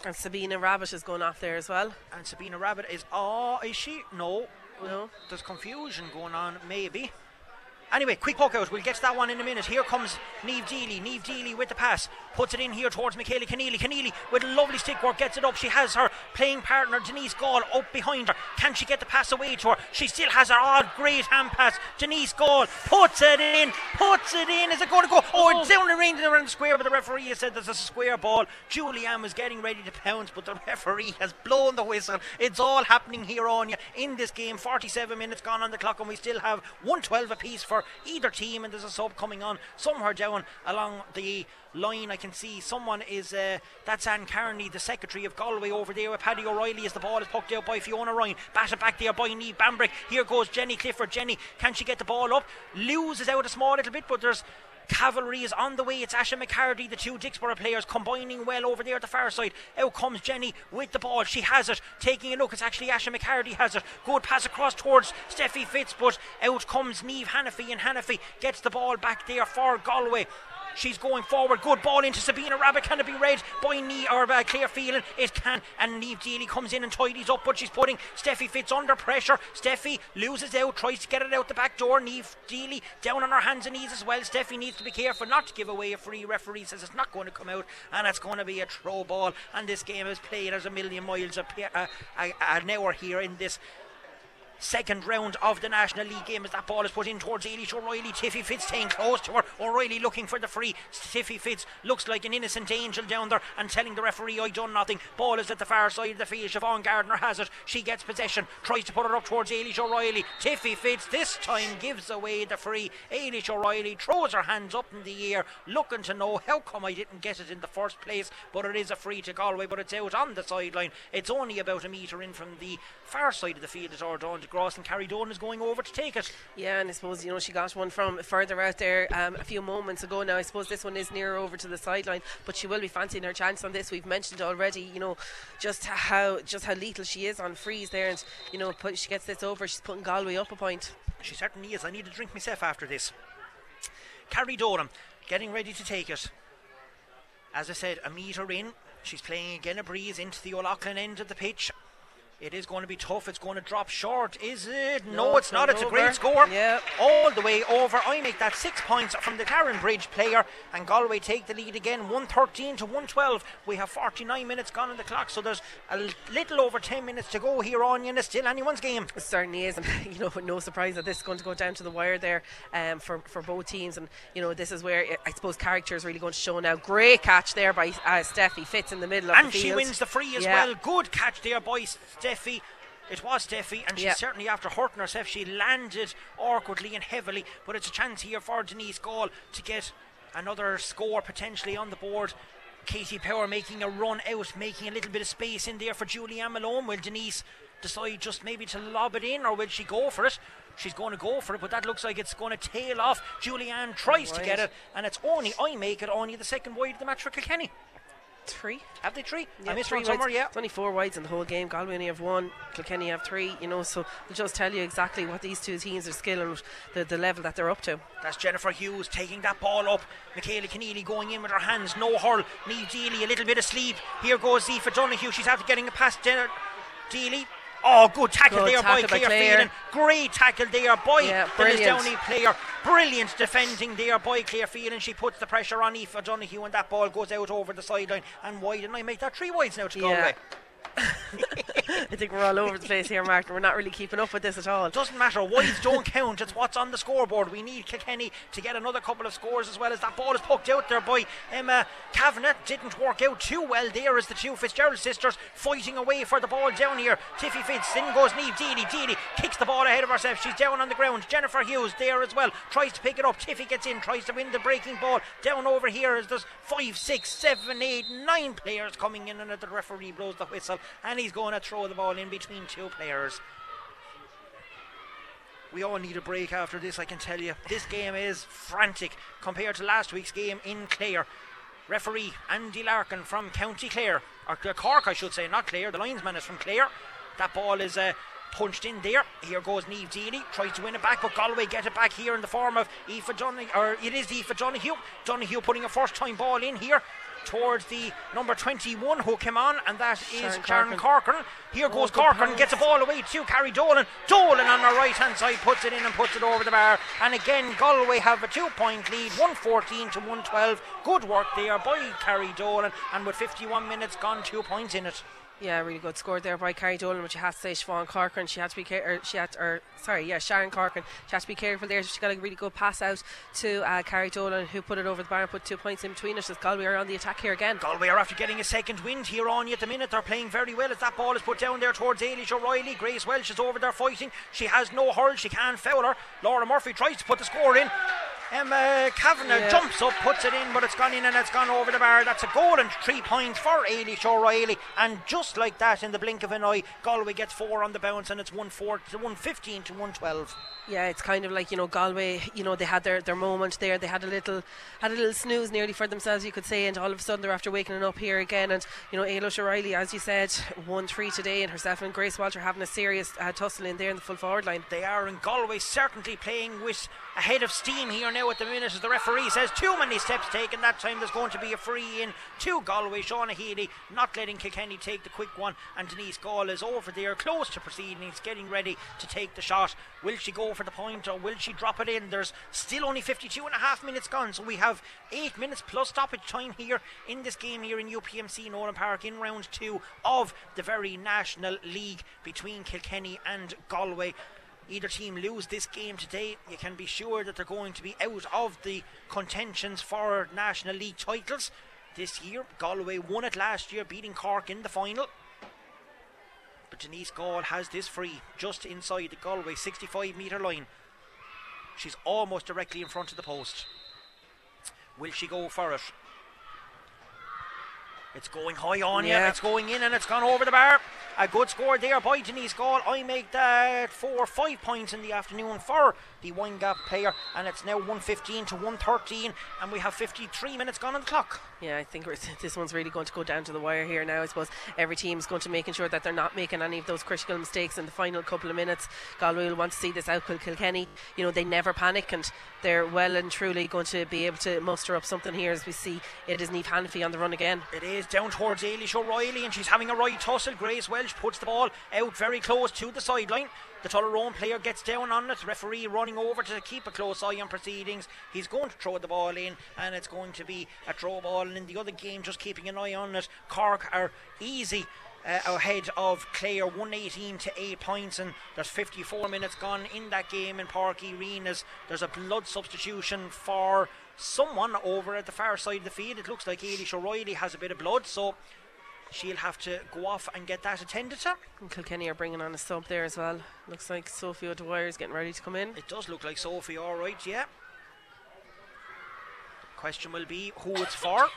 And Sabina Rabbit is going off there as well. And Sabina Rabbit is. Oh, is she? No. No. There's confusion going on, maybe. Anyway, quick poke out. We'll get to that one in a minute. Here comes Niamh Deely. Niamh Deely with the pass. Puts it in here towards Michaela Keneally. Keneally with lovely stick work gets it up. She has her playing partner Denise Gaule up behind her. Can she get the pass away to her? She still has her odd great hand pass. Denise Gaule puts it in. Puts it in. Is it going to go? Oh, it's range and around the square, but the referee has said there's a square ball. Julianne was getting ready to pounce, but the [laughs] referee has blown the whistle. It's all happening here on you in this game. 47 minutes gone on the clock, and we still have 112 apiece for either team. And there's a sub coming on somewhere down along the line. I can see someone is uh, that's Anne Carney, the secretary of Galway, over there with Paddy O'Reilly as the ball is poked out by Fiona Ryan. Batted back there by Neve Bambrick. Here goes Jenny Clifford. Jenny, can she get the ball up? Loses out a small little bit, but there's Cavalry is on the way. It's Asha McCarty, the two Dicksboro players, combining well over there at the far side. Out comes Jenny with the ball. She has it. Taking a look, it's actually Asha McCarty has it. Good pass across towards Steffi Fitz, but out comes Niamh Hanniffy, and Hanniffy gets the ball back there for Galway. She's going forward. Good ball into Sabina Rabbit. Can it be read by knee or uh, Claire Phelan? It can. And Niamh Deely comes in and tidies up, but she's putting Steffi Fitz under pressure. Steffi loses out, tries to get it out the back door. Niamh Deely down on her hands and knees as well. Steffi needs to be careful not to give away a free. Referee says it's not going to come out, and it's going to be a throw ball. And this game is played as a million miles a, uh, a, an hour here in this second round of the National League game as that ball is put in towards Ailish O'Reilly. Tiffy Fitz staying close to her. O'Reilly looking for the free. Tiffy Fitz looks like an innocent angel down there and telling the referee, I done nothing. Ball is at the far side of the field. Siobhan Gardner has it. She gets possession, tries to put it up towards Ailish O'Reilly. Tiffy Fitz this time gives away the free. Ailish O'Reilly throws her hands up in the air, looking to know how come I didn't get it in the first place. But it is a free to Galway, but it's out on the sideline. It's only about a metre in from the far side of the field at Ardon de Gross, and Carrie Dolan is going over to take it. Yeah, and I suppose you know she got one from further out there um, a few moments ago. Now I suppose this one is nearer over to the sideline, but she will be fancying her chance on this. We've mentioned already, you know, just how just how lethal she is on freeze there, and you know, put, she gets this over. She's putting Galway up a point. She certainly is. I need a drink myself after this. Carrie Dolan getting ready to take it. As I said, a metre in. She's playing again a breeze into the O'Loughlin end of the pitch. It is going to be tough. It's going to drop short, is it? No, No, it's not. it's It's a great score. Yeah. All the way over. I make that six points from the Karen Bridge player, and Galway take the lead again 113 to 112. We have 49 minutes gone on the clock, so there's a little over 10 minutes to go here on, and it's still anyone's game. It certainly is, and [laughs] you know, no surprise that this is going to go down to the wire there um, for for both teams. And you know, this is where I suppose character is really going to show now. Great catch there by uh, Steffi Fitz in the middle of and the she wins the free as Yeah. well. Good catch there by Steffi. It was Steffi, and she Yeah. certainly after hurting herself. She landed awkwardly and heavily, but it's a chance here for Denise Gaule to get another score potentially on the board. Katie Power making a run out, making a little bit of space in there for Julianne Malone. Will Denise decide just maybe to lob it in, or will she go for it? She's going to go for it, but that looks like it's going to tail off. Julianne tries to get it, and it's only I make it only the second wide of the match for Kilkenny. Three. Have they three? I Yeah, missed three one somewhere, yeah. It's only four wides in the whole game. Galway only have one. Kilkenny have three. You know, so it'll just tell you exactly what these two teams are skill and the, the level that they're up to. That's Jennifer Hughes taking that ball up. Michaela Keneally going in with her hands, no hurl. Niamh Deely, a little bit of sleep. Here goes Aoife Donoghue. She's after getting it past Jenner Deely. Oh, good tackle Good there tackle by Claire. Phelan. Great tackle there by Yeah, the. Lisdowney player. Brilliant defending there by Claire Phelan. She puts the pressure on Aoife Donoghue and that ball goes out over the sideline and wide. And I make that three wides now to Yeah. Galway. [laughs] [laughs] [laughs] I think we're all over the place here, Mark. and We're not really keeping up with this at all. Doesn't matter. Wides don't count. It's what's on the scoreboard. We need Kilkenny to get another couple of scores as well as that ball is poked out there by Emma Kavanagh. Didn't work out too well there as the two Fitzgerald sisters fighting away for the ball down here. Tiffy Fitz, in goes Niamh Deely. Deely kicks the ball ahead of herself. She's down on the ground. Jennifer Hughes there as well. Tries to pick it up. Tiffy gets in, tries to win the breaking ball. Down over here as there's five, six, seven, eight, nine players coming in and the referee blows the whistle and he's going to throw the ball in between two players. We all need a break after this, I can tell you. This game is frantic compared to last week's game in Clare. Referee Andy Larkin from County Clare, or Cork, I should say, not Clare. The linesman is from Clare. That ball is uh, punched in there. Here goes Niamh Deely, tries to win it back, but Galway get it back here in the form of Aoife Donoghue, or it is Aoife Donoghue. Donoghue putting a first time ball in here towards the number 21 who came on, and that is Sharon Sharon Corcoran. Here Oh, goes Corcoran, pass. gets a ball away to Carrie Dolan. Dolan on the right hand side puts it in and puts it over the bar. And again, Galway have a two point lead, 114 to 112. Good work there by Carrie Dolan, and with 51 minutes gone, two points in it. Yeah, really good score there by Carrie Dolan, but you have to say Siobhan Corcoran. She had to be care- or she had, or sorry, yeah, Sharon Corcoran. She had to be careful there. She got a really good pass out to uh, Carrie Dolan, who put it over the bar and put two points in between us. Galway are on the attack here again. Galway are after getting a second wind here on you at the minute. They're playing very well as that ball is put down there towards Ailish O'Reilly. Grace Walsh is over there fighting. She has no hurl. She can't foul her. Laura Murphy tries to put the score in. Um, uh, Emma Kavanagh Yeah. jumps up, puts it in, but it's gone in and it's gone over the bar. That's a goal and three points for Ailish O'Reilly. And just like that, in the blink of an eye, Galway gets four on the bounce and it's 1-4 to 115 to 112. Yeah, it's kind of like you know Galway. You know they had their, their moment there. They had a little had a little snooze nearly for themselves, you could say, and all of a sudden they're after waking up here again. And you know Ailish O'Reilly, as you said, won three today, and herself and Grace Walter having a serious uh, tussle in there in the full forward line. They are in Galway certainly playing with a head of steam here now at the minute as the referee says too many steps taken that time there's going to be a free in to Galway Shauna Healy not letting Kilkenny take the quick one and Denise Gaule is over there close to proceeding he's getting ready to take the shot will she go for the point or will she drop it in? There's still only 52 and a half minutes gone, so we have eight minutes plus stoppage time here in this game here in UPMC Nowlan Park in round two of the very National League between Kilkenny and Galway. Either team lose this game today, you can be sure that they're going to be out of the contentions for National League titles this year. Galway won it last year, beating Cork in the final. But Denise Gaule has this free just inside the Galway 65 metre line. She's almost directly in front of the post. Will she go for it? It's going high on Yeah. you. It's going in and it's gone over the bar. A good score there by Denise Gaule. I make that four, five points in the afternoon for the Windgap player, and it's now 115 to 113, and we have 53 minutes gone on the clock. Yeah, I think [laughs] this one's really going to go down to the wire here now. I suppose every team's going to making sure that they're not making any of those critical mistakes in the final couple of minutes. Galway will want to see this out. Kil- Kilkenny, you know, they never panic and they're well and truly going to be able to muster up something here as we see it is Niamh Hanniffy on the run again. It is down towards Ailish O'Reilly, and she's having a right tussle. Grace Walsh puts the ball out very close to the sideline. The Tullaroan player gets down on it. Referee running over to keep a close eye on proceedings. He's going to throw the ball in, and it's going to be a throw ball. And in the other game, just keeping an eye on it, Cork are easy. Uh, ahead of Clare 118 to 8 points and there's 54 minutes gone in that game in Park Arenas there's a blood substitution for someone over at the far side of the field it looks like Ailish O'Reilly has a bit of blood so she'll have to go off and get that attended to And Kilkenny are bringing on a sub there as well. Looks like Sophie O'Dwyer is getting ready to come in. It does look like Sophie, all right, yeah. Question will be who it's for.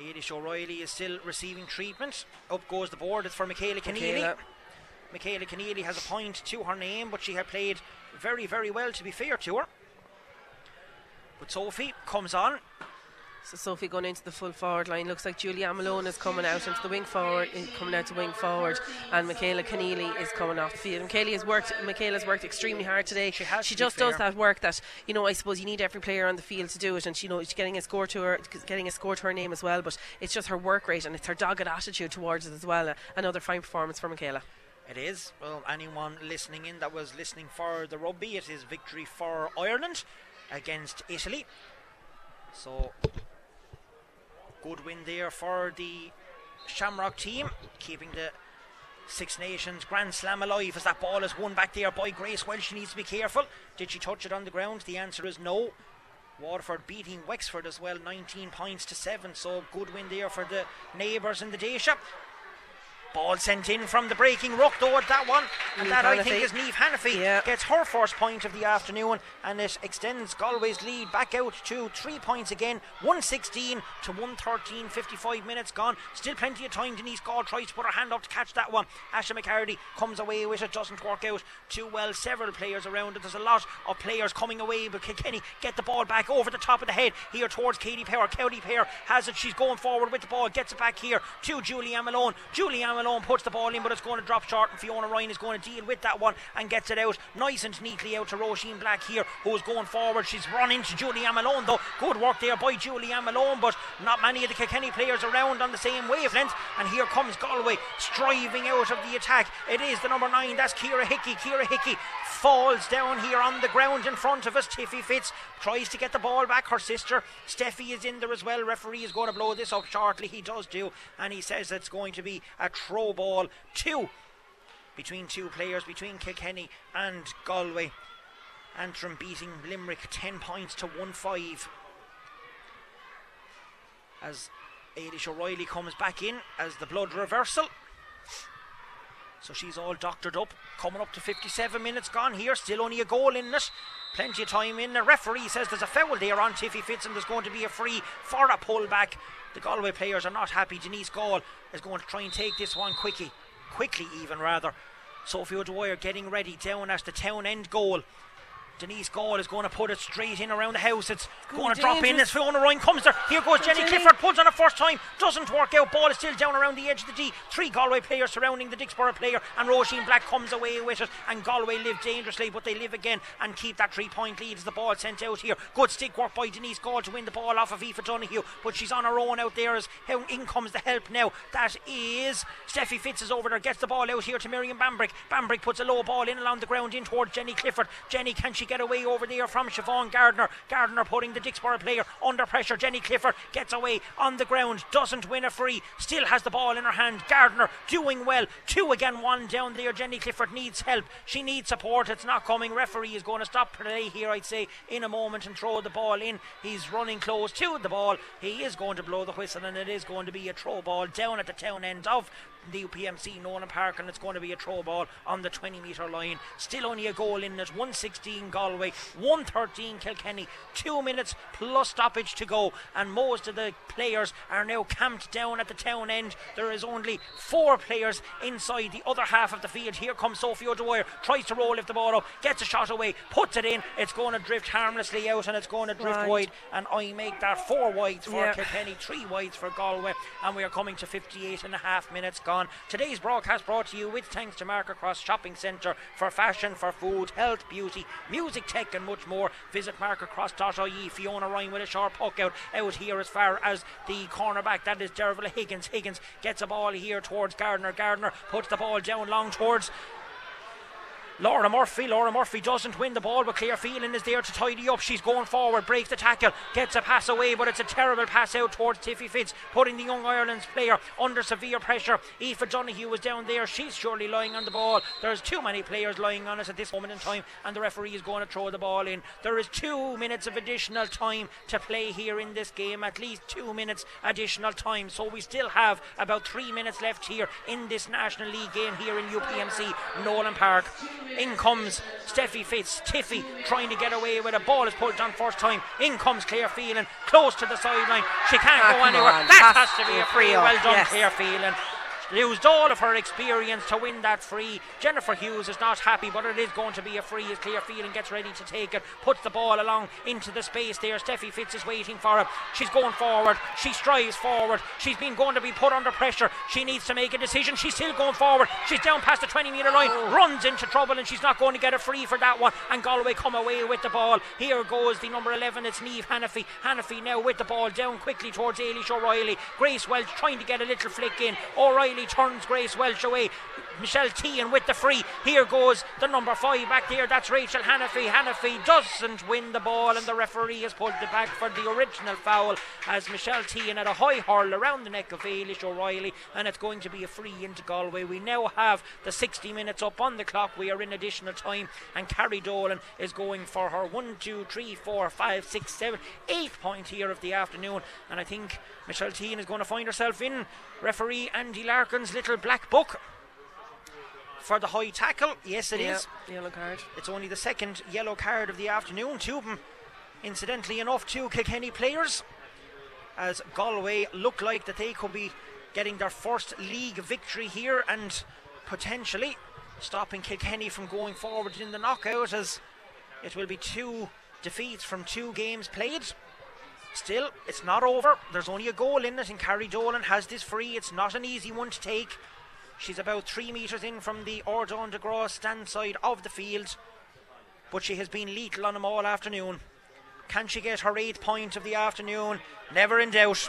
Ailish O'Reilly is still receiving treatment. Up goes the board. It's for Michaela Keneally. Michaela. Michaela Keneally has a point to her name, but she had played very, very well, to be fair to her. But Sophie comes on. So Sophie going into the full forward line. Looks like Julia Malone is coming out into the wing forward, coming out to wing forward, and Michaela Keneally is coming off the field. Michaela has worked. Michaela's worked extremely hard today. She has, She just does that work that you know. I suppose you need every player on the field to do it, and she, you know she's getting a score to her, getting a score to her name as well. But it's just her work rate and it's her dogged attitude towards it as well. Another fine performance for Michaela. It is. Well, anyone listening in that was listening for the rugby, it is victory for Ireland against Italy. So, good win there for the Shamrock team, keeping the Six Nations Grand Slam alive as that ball is won back there by Grace Walsh. She needs to be careful. Did she touch it on the ground? The answer is no. Waterford beating Wexford as well, 19 points to 7. So, good win there for the neighbours in the Déise. Ball sent in from the breaking though at that one, and Niamh that I think is Niamh Hanniffy Yeah. gets her first point of the afternoon, and it extends Galway's lead back out to three points again, 116 to 113, 55 minutes gone. Still plenty of time. Denise Gaule tries to put her hand up to catch that one. Asha McCarty comes away with it, doesn't work out too well. Several players around it. There's a lot of players coming away, but Kenny get the ball back over the top of the head here towards Katie Power. Katie Power has it. She's going forward with the ball, gets it back here to Julianne Malone. Julianne Malone puts the ball in, but it's going to drop short, and Fiona Ryan is going to deal with that one and gets it out nice and neatly out to Roisin Black here, who's going forward. She's run into Julianne Malone though. Good work there by Julianne Malone, but not many of the Kilkenny players around on the same wavelength. And here comes Galway striving out of the attack. It is the number nine, that's Kira Hickey. Kira Hickey falls down here on the ground in front of us. Tiffy Fitz tries to get the ball back. Her sister Steffi is in there as well. Referee is going to blow this up shortly. He does do, and he says it's going to be a throw ball two between two players between Kilkenny and Galway. Antrim beating Limerick 10 points to 1 5 as Ailish O'Reilly comes back in as the blood reversal. So she's all doctored up, coming up to 57 minutes gone here, still only a goal in it. Plenty of time in. The referee says there's a foul there on Tiffy Fitz and there's going to be a free for a pullback. The Galway players are not happy. Denise Gaule is going to try and take this one quickly, quickly even rather. Sophie O'Dwyer getting ready down at the town end goal. Denise Gaule is going to put it straight in around the house. It's Good, going to drop in as Fiona Ryan comes there. Here goes Jenny Jenny. Clifford, pulls on it first time, doesn't work out. Ball is still down around the edge of the D. Three Galway players surrounding the Dicksboro player, and Roisin Black comes away with it. And Galway live dangerously, but they live again and keep that three point lead as the ball sent out here. Good stick work by Denise Gaule to win the ball off of Aoife Donoghue, but she's on her own out there as how in comes the help now. That is Steffi Fitz is over there, gets the ball out here to Miriam Bambrick. Bambrick puts a low ball in along the ground in towards Jenny Clifford. Jenny, can she get away over there from Siobhan Gardner? Gardner putting the Dicksboro player under pressure. Jenny Clifford gets away on the ground, doesn't win a free, still has the ball in her hand. Gardner doing well. Two again, one down there. Jenny Clifford needs help. She needs support. It's not coming. Referee is going to stop play here, I'd say, in a moment and throw the ball in. He's running close to the ball. He is going to blow the whistle, and it is going to be a throw ball down at the town end of the UPMC Nowlan Park, and it's going to be a throw ball on the 20 metre line. Still only a goal in it. 116 Galway, 113 Kilkenny. Two minutes plus stoppage to go, and most of the players are now camped down at the town end. There is only four players inside the other half of the field. Here comes Sophie O'Dwyer, tries to roll, if the ball up, gets a shot away, puts it in. It's going to drift harmlessly out, and it's going to drift Right. wide. And I make that four wides for. Kilkenny, three wides for Galway, and we are coming to 58 and a half minutes gone. Today's broadcast brought to you with thanks to Market Cross Shopping Centre for fashion, for food, health, beauty, music, tech, and much more. Visit marketcross.ie. Fiona Ryan with a sharp puck out, out here as far as the cornerback. That is Derville Higgins. Higgins gets a ball here towards Gardner. Gardner puts the ball down long towards Laura Murphy. Laura Murphy doesn't win the ball, but Claire Phelan is there to tidy up. She's going forward, breaks the tackle, gets a pass away, but it's a terrible pass out towards Tiffy Fitz, putting the Young Ireland's player under severe pressure. Aoife Donoghue was down there. She's surely lying on the ball. There's too many players lying on us at this moment in time, and the referee is going to throw the ball in. There is two minutes of additional time to play here in this game, at least two minutes additional time. So we still have about three minutes left here in this National League game here in UPMC Nowlan Park. In comes Steffi Fitz, Tiffy trying to get away with a ball is pulled on first time. In comes Claire Phelan, close to the sideline. She can't Ah, go anywhere. on. That Has has to be a free Well done, yes. Claire Phelan. Used all of her experience to win that free. Jennifer Hughes is not happy, but it is going to be a free as Claire Phelan gets ready to take it. Puts the ball along into the space there. Steffi Fitz is waiting for it. She's going forward. She strives forward. She's been going to be put under pressure. She needs to make a decision. She's still going forward. She's down past the 20 metre line, runs into trouble, and she's not going to get a free for that one. And Galway come away with the ball. Here goes the number 11. It's Niamh Hanniffy. Hanniffy now with the ball down quickly towards Ailish O'Reilly. Grace Walsh trying to get a little flick in. O'Reilly turns Grace Walsh away. Michelle Teehan with the free. Here goes the number five back there. That's Rachel Hanniffy. Hanniffy doesn't win the ball, and the referee has pulled it back for the original foul as Michelle Teehan had a high hurl around the neck of Ailish O'Reilly, and it's going to be a free into Galway. We now have the 60 minutes up on the clock. We are in additional time, and Carrie Dolan is going for her one, two, three, four, five, six, seven, eighth point here of the afternoon, and I think Michelle Teehan is going to find herself in referee Andy Larkin's little black book. For the high tackle, yes, it is. Yellow card. It's only the second yellow card of the afternoon. Two of them, incidentally enough, two Kilkenny players. As Galway look like that they could be getting their first league victory here and potentially stopping Kilkenny from going forward in the knockout as it will be two defeats from two games played. Still, it's not over. There's only a goal in it, and Carrie Dolan has this free. It's not an easy one to take. She's about three metres in from the Ordon de Gros stand side of the field, but she has been lethal on them all afternoon. Can she get her eighth point of the afternoon? Never in doubt.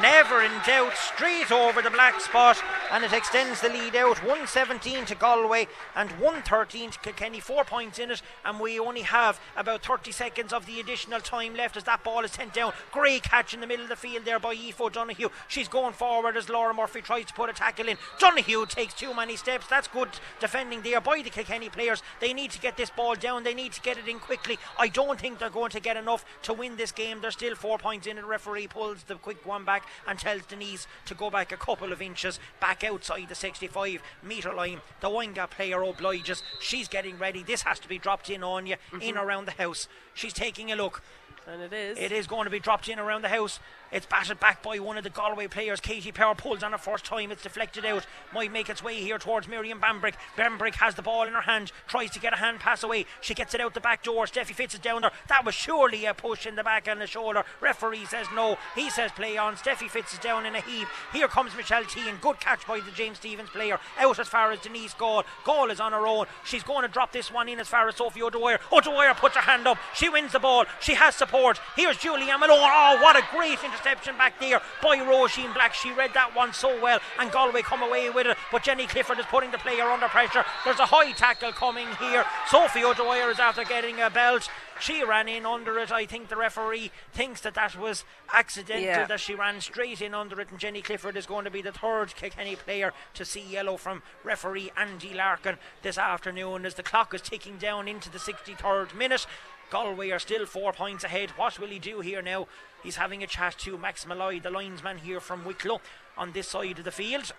Never in doubt. Straight over the black spot, and it extends the lead out 117 to Galway and 113 to Kilkenny. Four points in it, and we only have about 30 seconds of the additional time left as that ball is sent down. Great catch in the middle of the field there by Aoife Donoghue. She's going forward as Laura Murphy tries to put a tackle in. Donoghue takes too many steps. That's good defending there by the Kilkenny players. They need to get this ball down. They need to get it in quickly. I don't think they're going to get enough to win this game. There's still four points in it. Referee pulls the quick one back and tells Denise to go back a couple of inches back outside the 65 metre line. The Windgap player obliges. She's getting ready. This has to be dropped in on you, in mm-hmm. around the house. She's taking a look. And it is. It is going to be dropped in around the house. It's batted back by one of the Galway players. Katie Power pulls on it first time. It's deflected out. Might make its way here towards Miriam Bambrick. Bambrick has the ball in her hand. Tries to get a hand pass away. She gets it out the back door. Steffi Fitz is down there. That was surely a push in the back and the shoulder. Referee says no. He says play on. Steffi Fitz is down in a heap. Here comes Michelle T. And good catch by the James Stephens player. Out as far as Denise Gaule. Gaule is on her own. She's going to drop this one in as far as Sophie O'Dwyer. O'Dwyer puts her hand up. She wins the ball. She has support. Here's Julie Malone. Oh, what a great interception back there by Roisin Black. She read that one so well, and Galway come away with it. But Jenny Clifford is putting the player under pressure. There's a high tackle coming here. Sophie O'Dwyer is after getting a belt. She ran in under it. I think the referee thinks that that was accidental, Yeah. that she ran straight in under it. And Jenny Clifford is going to be the third Kilkenny player to see yellow from referee Andy Larkin this afternoon as the clock is ticking down into the 63rd minute. Galway are still four points ahead. What will he do here now? He's having a chat to Max Malloy, the linesman here from Wicklow, on this side of the field.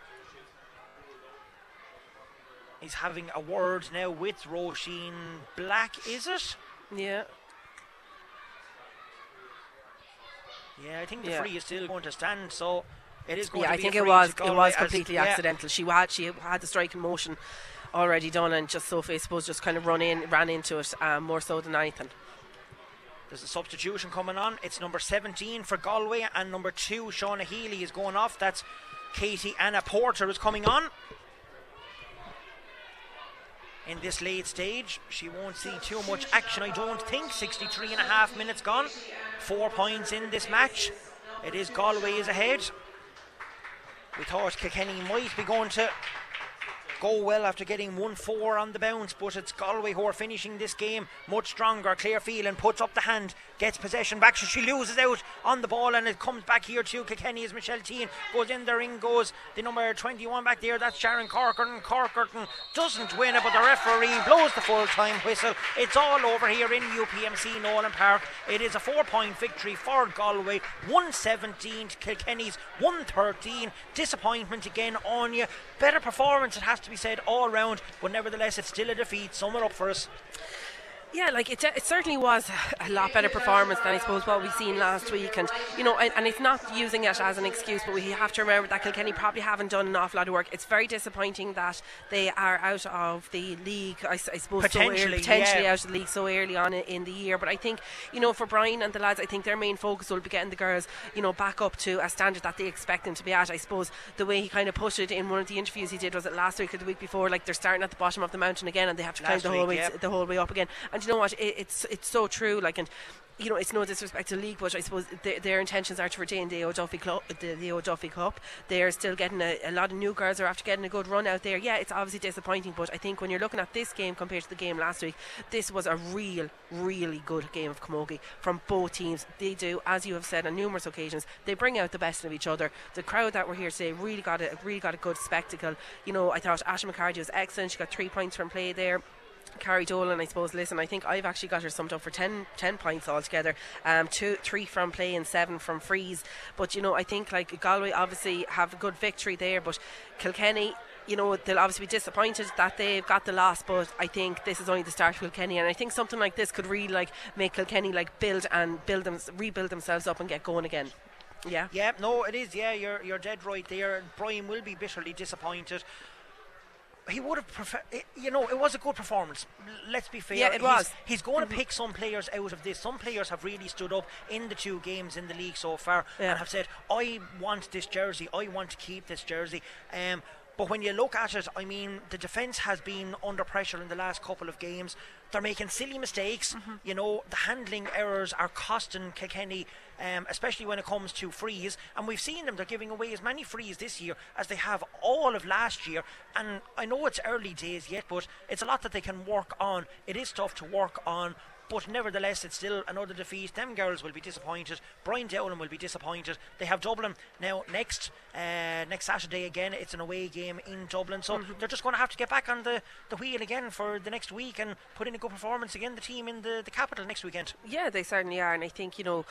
He's having a word now with Roisin Black, is it? Yeah. Yeah, I think the Yeah. free is still going to stand, so it is going Yeah, to I think a it was it was as- completely yeah. accidental. She had she had the strike in motion already done, and just Sophie, I suppose, just kind of run in, ran into it um, more so than anything. There's a substitution coming on. It's number 17 for Galway, and number 2, Shauna Healy, is going off. That's Katie Anna Porter is coming on. In this late stage, she won't see too much action, I don't think. 63 and a half minutes gone. Four points in this match. It is Galway is ahead. We thought Kilkenny might be going to go well after getting 1 4 on the bounce, but it's Galway who are finishing this game much stronger. Claire Phelan puts up the hand, gets possession back, so she loses out on the ball, and it comes back here to Kilkenny as Michelle Teen goes in there. In goes the number 21 back there, that's Sharon Corcoran. Corcoran doesn't win it, but the referee blows the full time whistle. It's all over here in UPMC Nowlan Park. It is a four point victory for Galway, 117 to Kilkenny's 113. Disappointment again on you. Better performance, it has to be said, all round, but nevertheless, it's still a defeat. Sum it up for us. Yeah, like it, it certainly was a lot better performance than I suppose what we've seen last week, and you know, and, and it's not using it as an excuse, but we have to remember that Kilkenny probably haven't done an awful lot of work. It's very disappointing that they are out of the league. I suppose so early- Potentially, potentially yeah. out of the league so early on in, the year. But I think you know, for Brian and the lads, I think their main focus will be getting the girls, you know, back up to a standard that they expect them to be at. I suppose the way he kind of put it in one of the interviews he did was it last week or the week before, like they're starting at the bottom of the mountain again, and they have to climb the whole week, way the whole way up again. And you know what? It, it's it's so true. Like and. You know, it's no disrespect to league, but I suppose their, their intentions are to retain the O'Duffy Club. The, the O'Duffy Cup. They're still getting a, a lot of new girls are after getting a good run out there. Yeah, it's obviously disappointing, but I think when you're looking at this game compared to the game last week, this was a real, really good game of camogie from both teams. They do, as you have said on numerous occasions, they bring out the best of each other. The crowd that were here today really got a really got a good spectacle. You know, I thought Asha McCarty was excellent. She got three points from play there. Carrie Dolan, I suppose. Listen, I think I've actually got her summed up for 10, 10 points altogether. Um, two, three from play and seven from freeze. But you know, I think like Galway obviously have a good victory there, but Kilkenny. You know they'll obviously be disappointed that they've got the loss, but I think this is only the start for Kilkenny, and I think something like this could really like make Kilkenny like build and build them, rebuild themselves up and get going again. Yeah. Yeah, no, it is. Yeah, you're you're dead right there. Brian will be bitterly disappointed. He would have preferred, you know, it was a good performance. Let's be fair. Yeah, it He's- was. He's going to pick some players out of this. Some players have really stood up in the two games in the league so far Yeah. and have said, "I want this jersey. I want to keep this jersey." Um, but when you look at it, I mean, the defence has been under pressure in the last couple of games. They're making silly mistakes. You know, the handling errors are costing Kilkenny, um, especially when it comes to frees. And we've seen them, they're giving away as many frees this year as they have all of last year. And I know it's early days yet, but it's a lot that they can work on. It is tough to work on. But nevertheless, it's still another defeat. Them girls will be disappointed. Brian Dowling will be disappointed. They have Dublin now next uh, next Saturday again. It's an away game in Dublin, so they're just going to have to get back on the, the wheel again for the next week and put in a good performance again. The team in the, the capital next weekend. Yeah, they certainly are, and I think you know,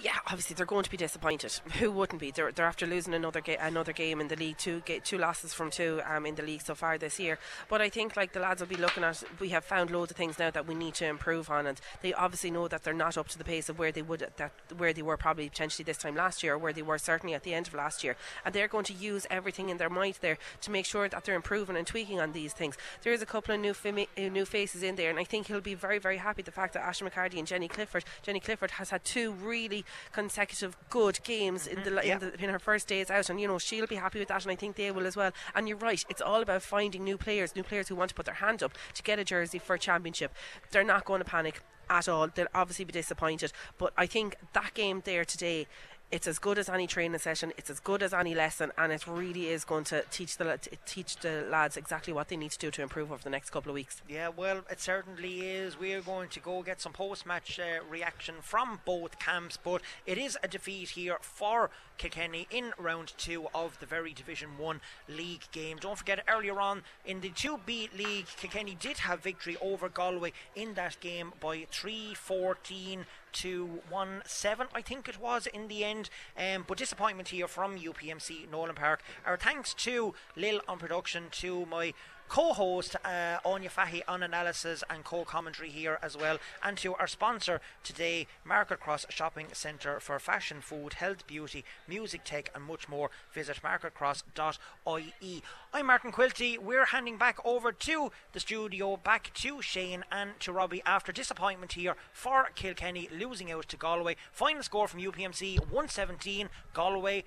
Yeah, obviously they're going to be disappointed. [laughs] Who wouldn't be? They're, they're after losing another ga- another game in the league, two ga- two losses from two um, in the league so far this year. But I think like the lads will be looking at. We have found loads of things now that we need to improve on, and they obviously know that they're not up to the pace of where they would that where they were probably potentially this time last year, or where they were certainly at the end of last year. And they're going to use everything in their might there to make sure that they're improving and tweaking on these things. There is a couple of new fami- uh, new faces in there, and I think he'll be very very happy the fact that Ashley McCarty and Jenny Clifford. Jenny Clifford has had two really consecutive good games in the, yeah. in the in her first days out, and you know she'll be happy with that, and I think they will as well. And you're right, it's all about finding new players, new players who want to put their hand up to get a jersey for a championship. They're not going to panic at all. They'll obviously be disappointed, but I think that game there today. It's as good as any training session. It's as good as any lesson, and it really is going to teach the teach the lads exactly what they need to do to improve over the next couple of weeks. Yeah, well, it certainly is. We're going to go get some post match uh, reaction from both camps, but it is a defeat here for Kilkenny in round two of the very Division 1 league game. Don't forget, earlier on in the 2B league, Kilkenny did have victory over Galway in that game by 3 14 to 1 7, I think it was in the end. Um, but disappointment here from UPMC Nowlan Park. Our thanks to Lil on production, to my co-host uh, Anya Fahy on analysis and co-commentary here as well, and to our sponsor today, Market Cross Shopping Centre for fashion, food, health, beauty, music, tech, and much more. Visit marketcross.ie. I'm Martin Quilty. We're handing back over to the studio, back to Shane and to Robbie after disappointment here for Kilkenny losing out to Galway. Final score from UPMC 117 Galway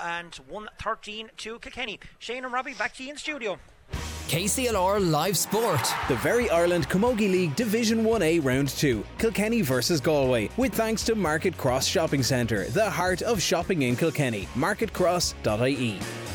and 113 to Kilkenny. Shane and Robbie, back to you in studio. KCLR Live Sport. The Very Ireland Camogie League Division 1A Round 2. Kilkenny versus Galway. With thanks to Market Cross Shopping Centre, the heart of shopping in Kilkenny. MarketCross.ie.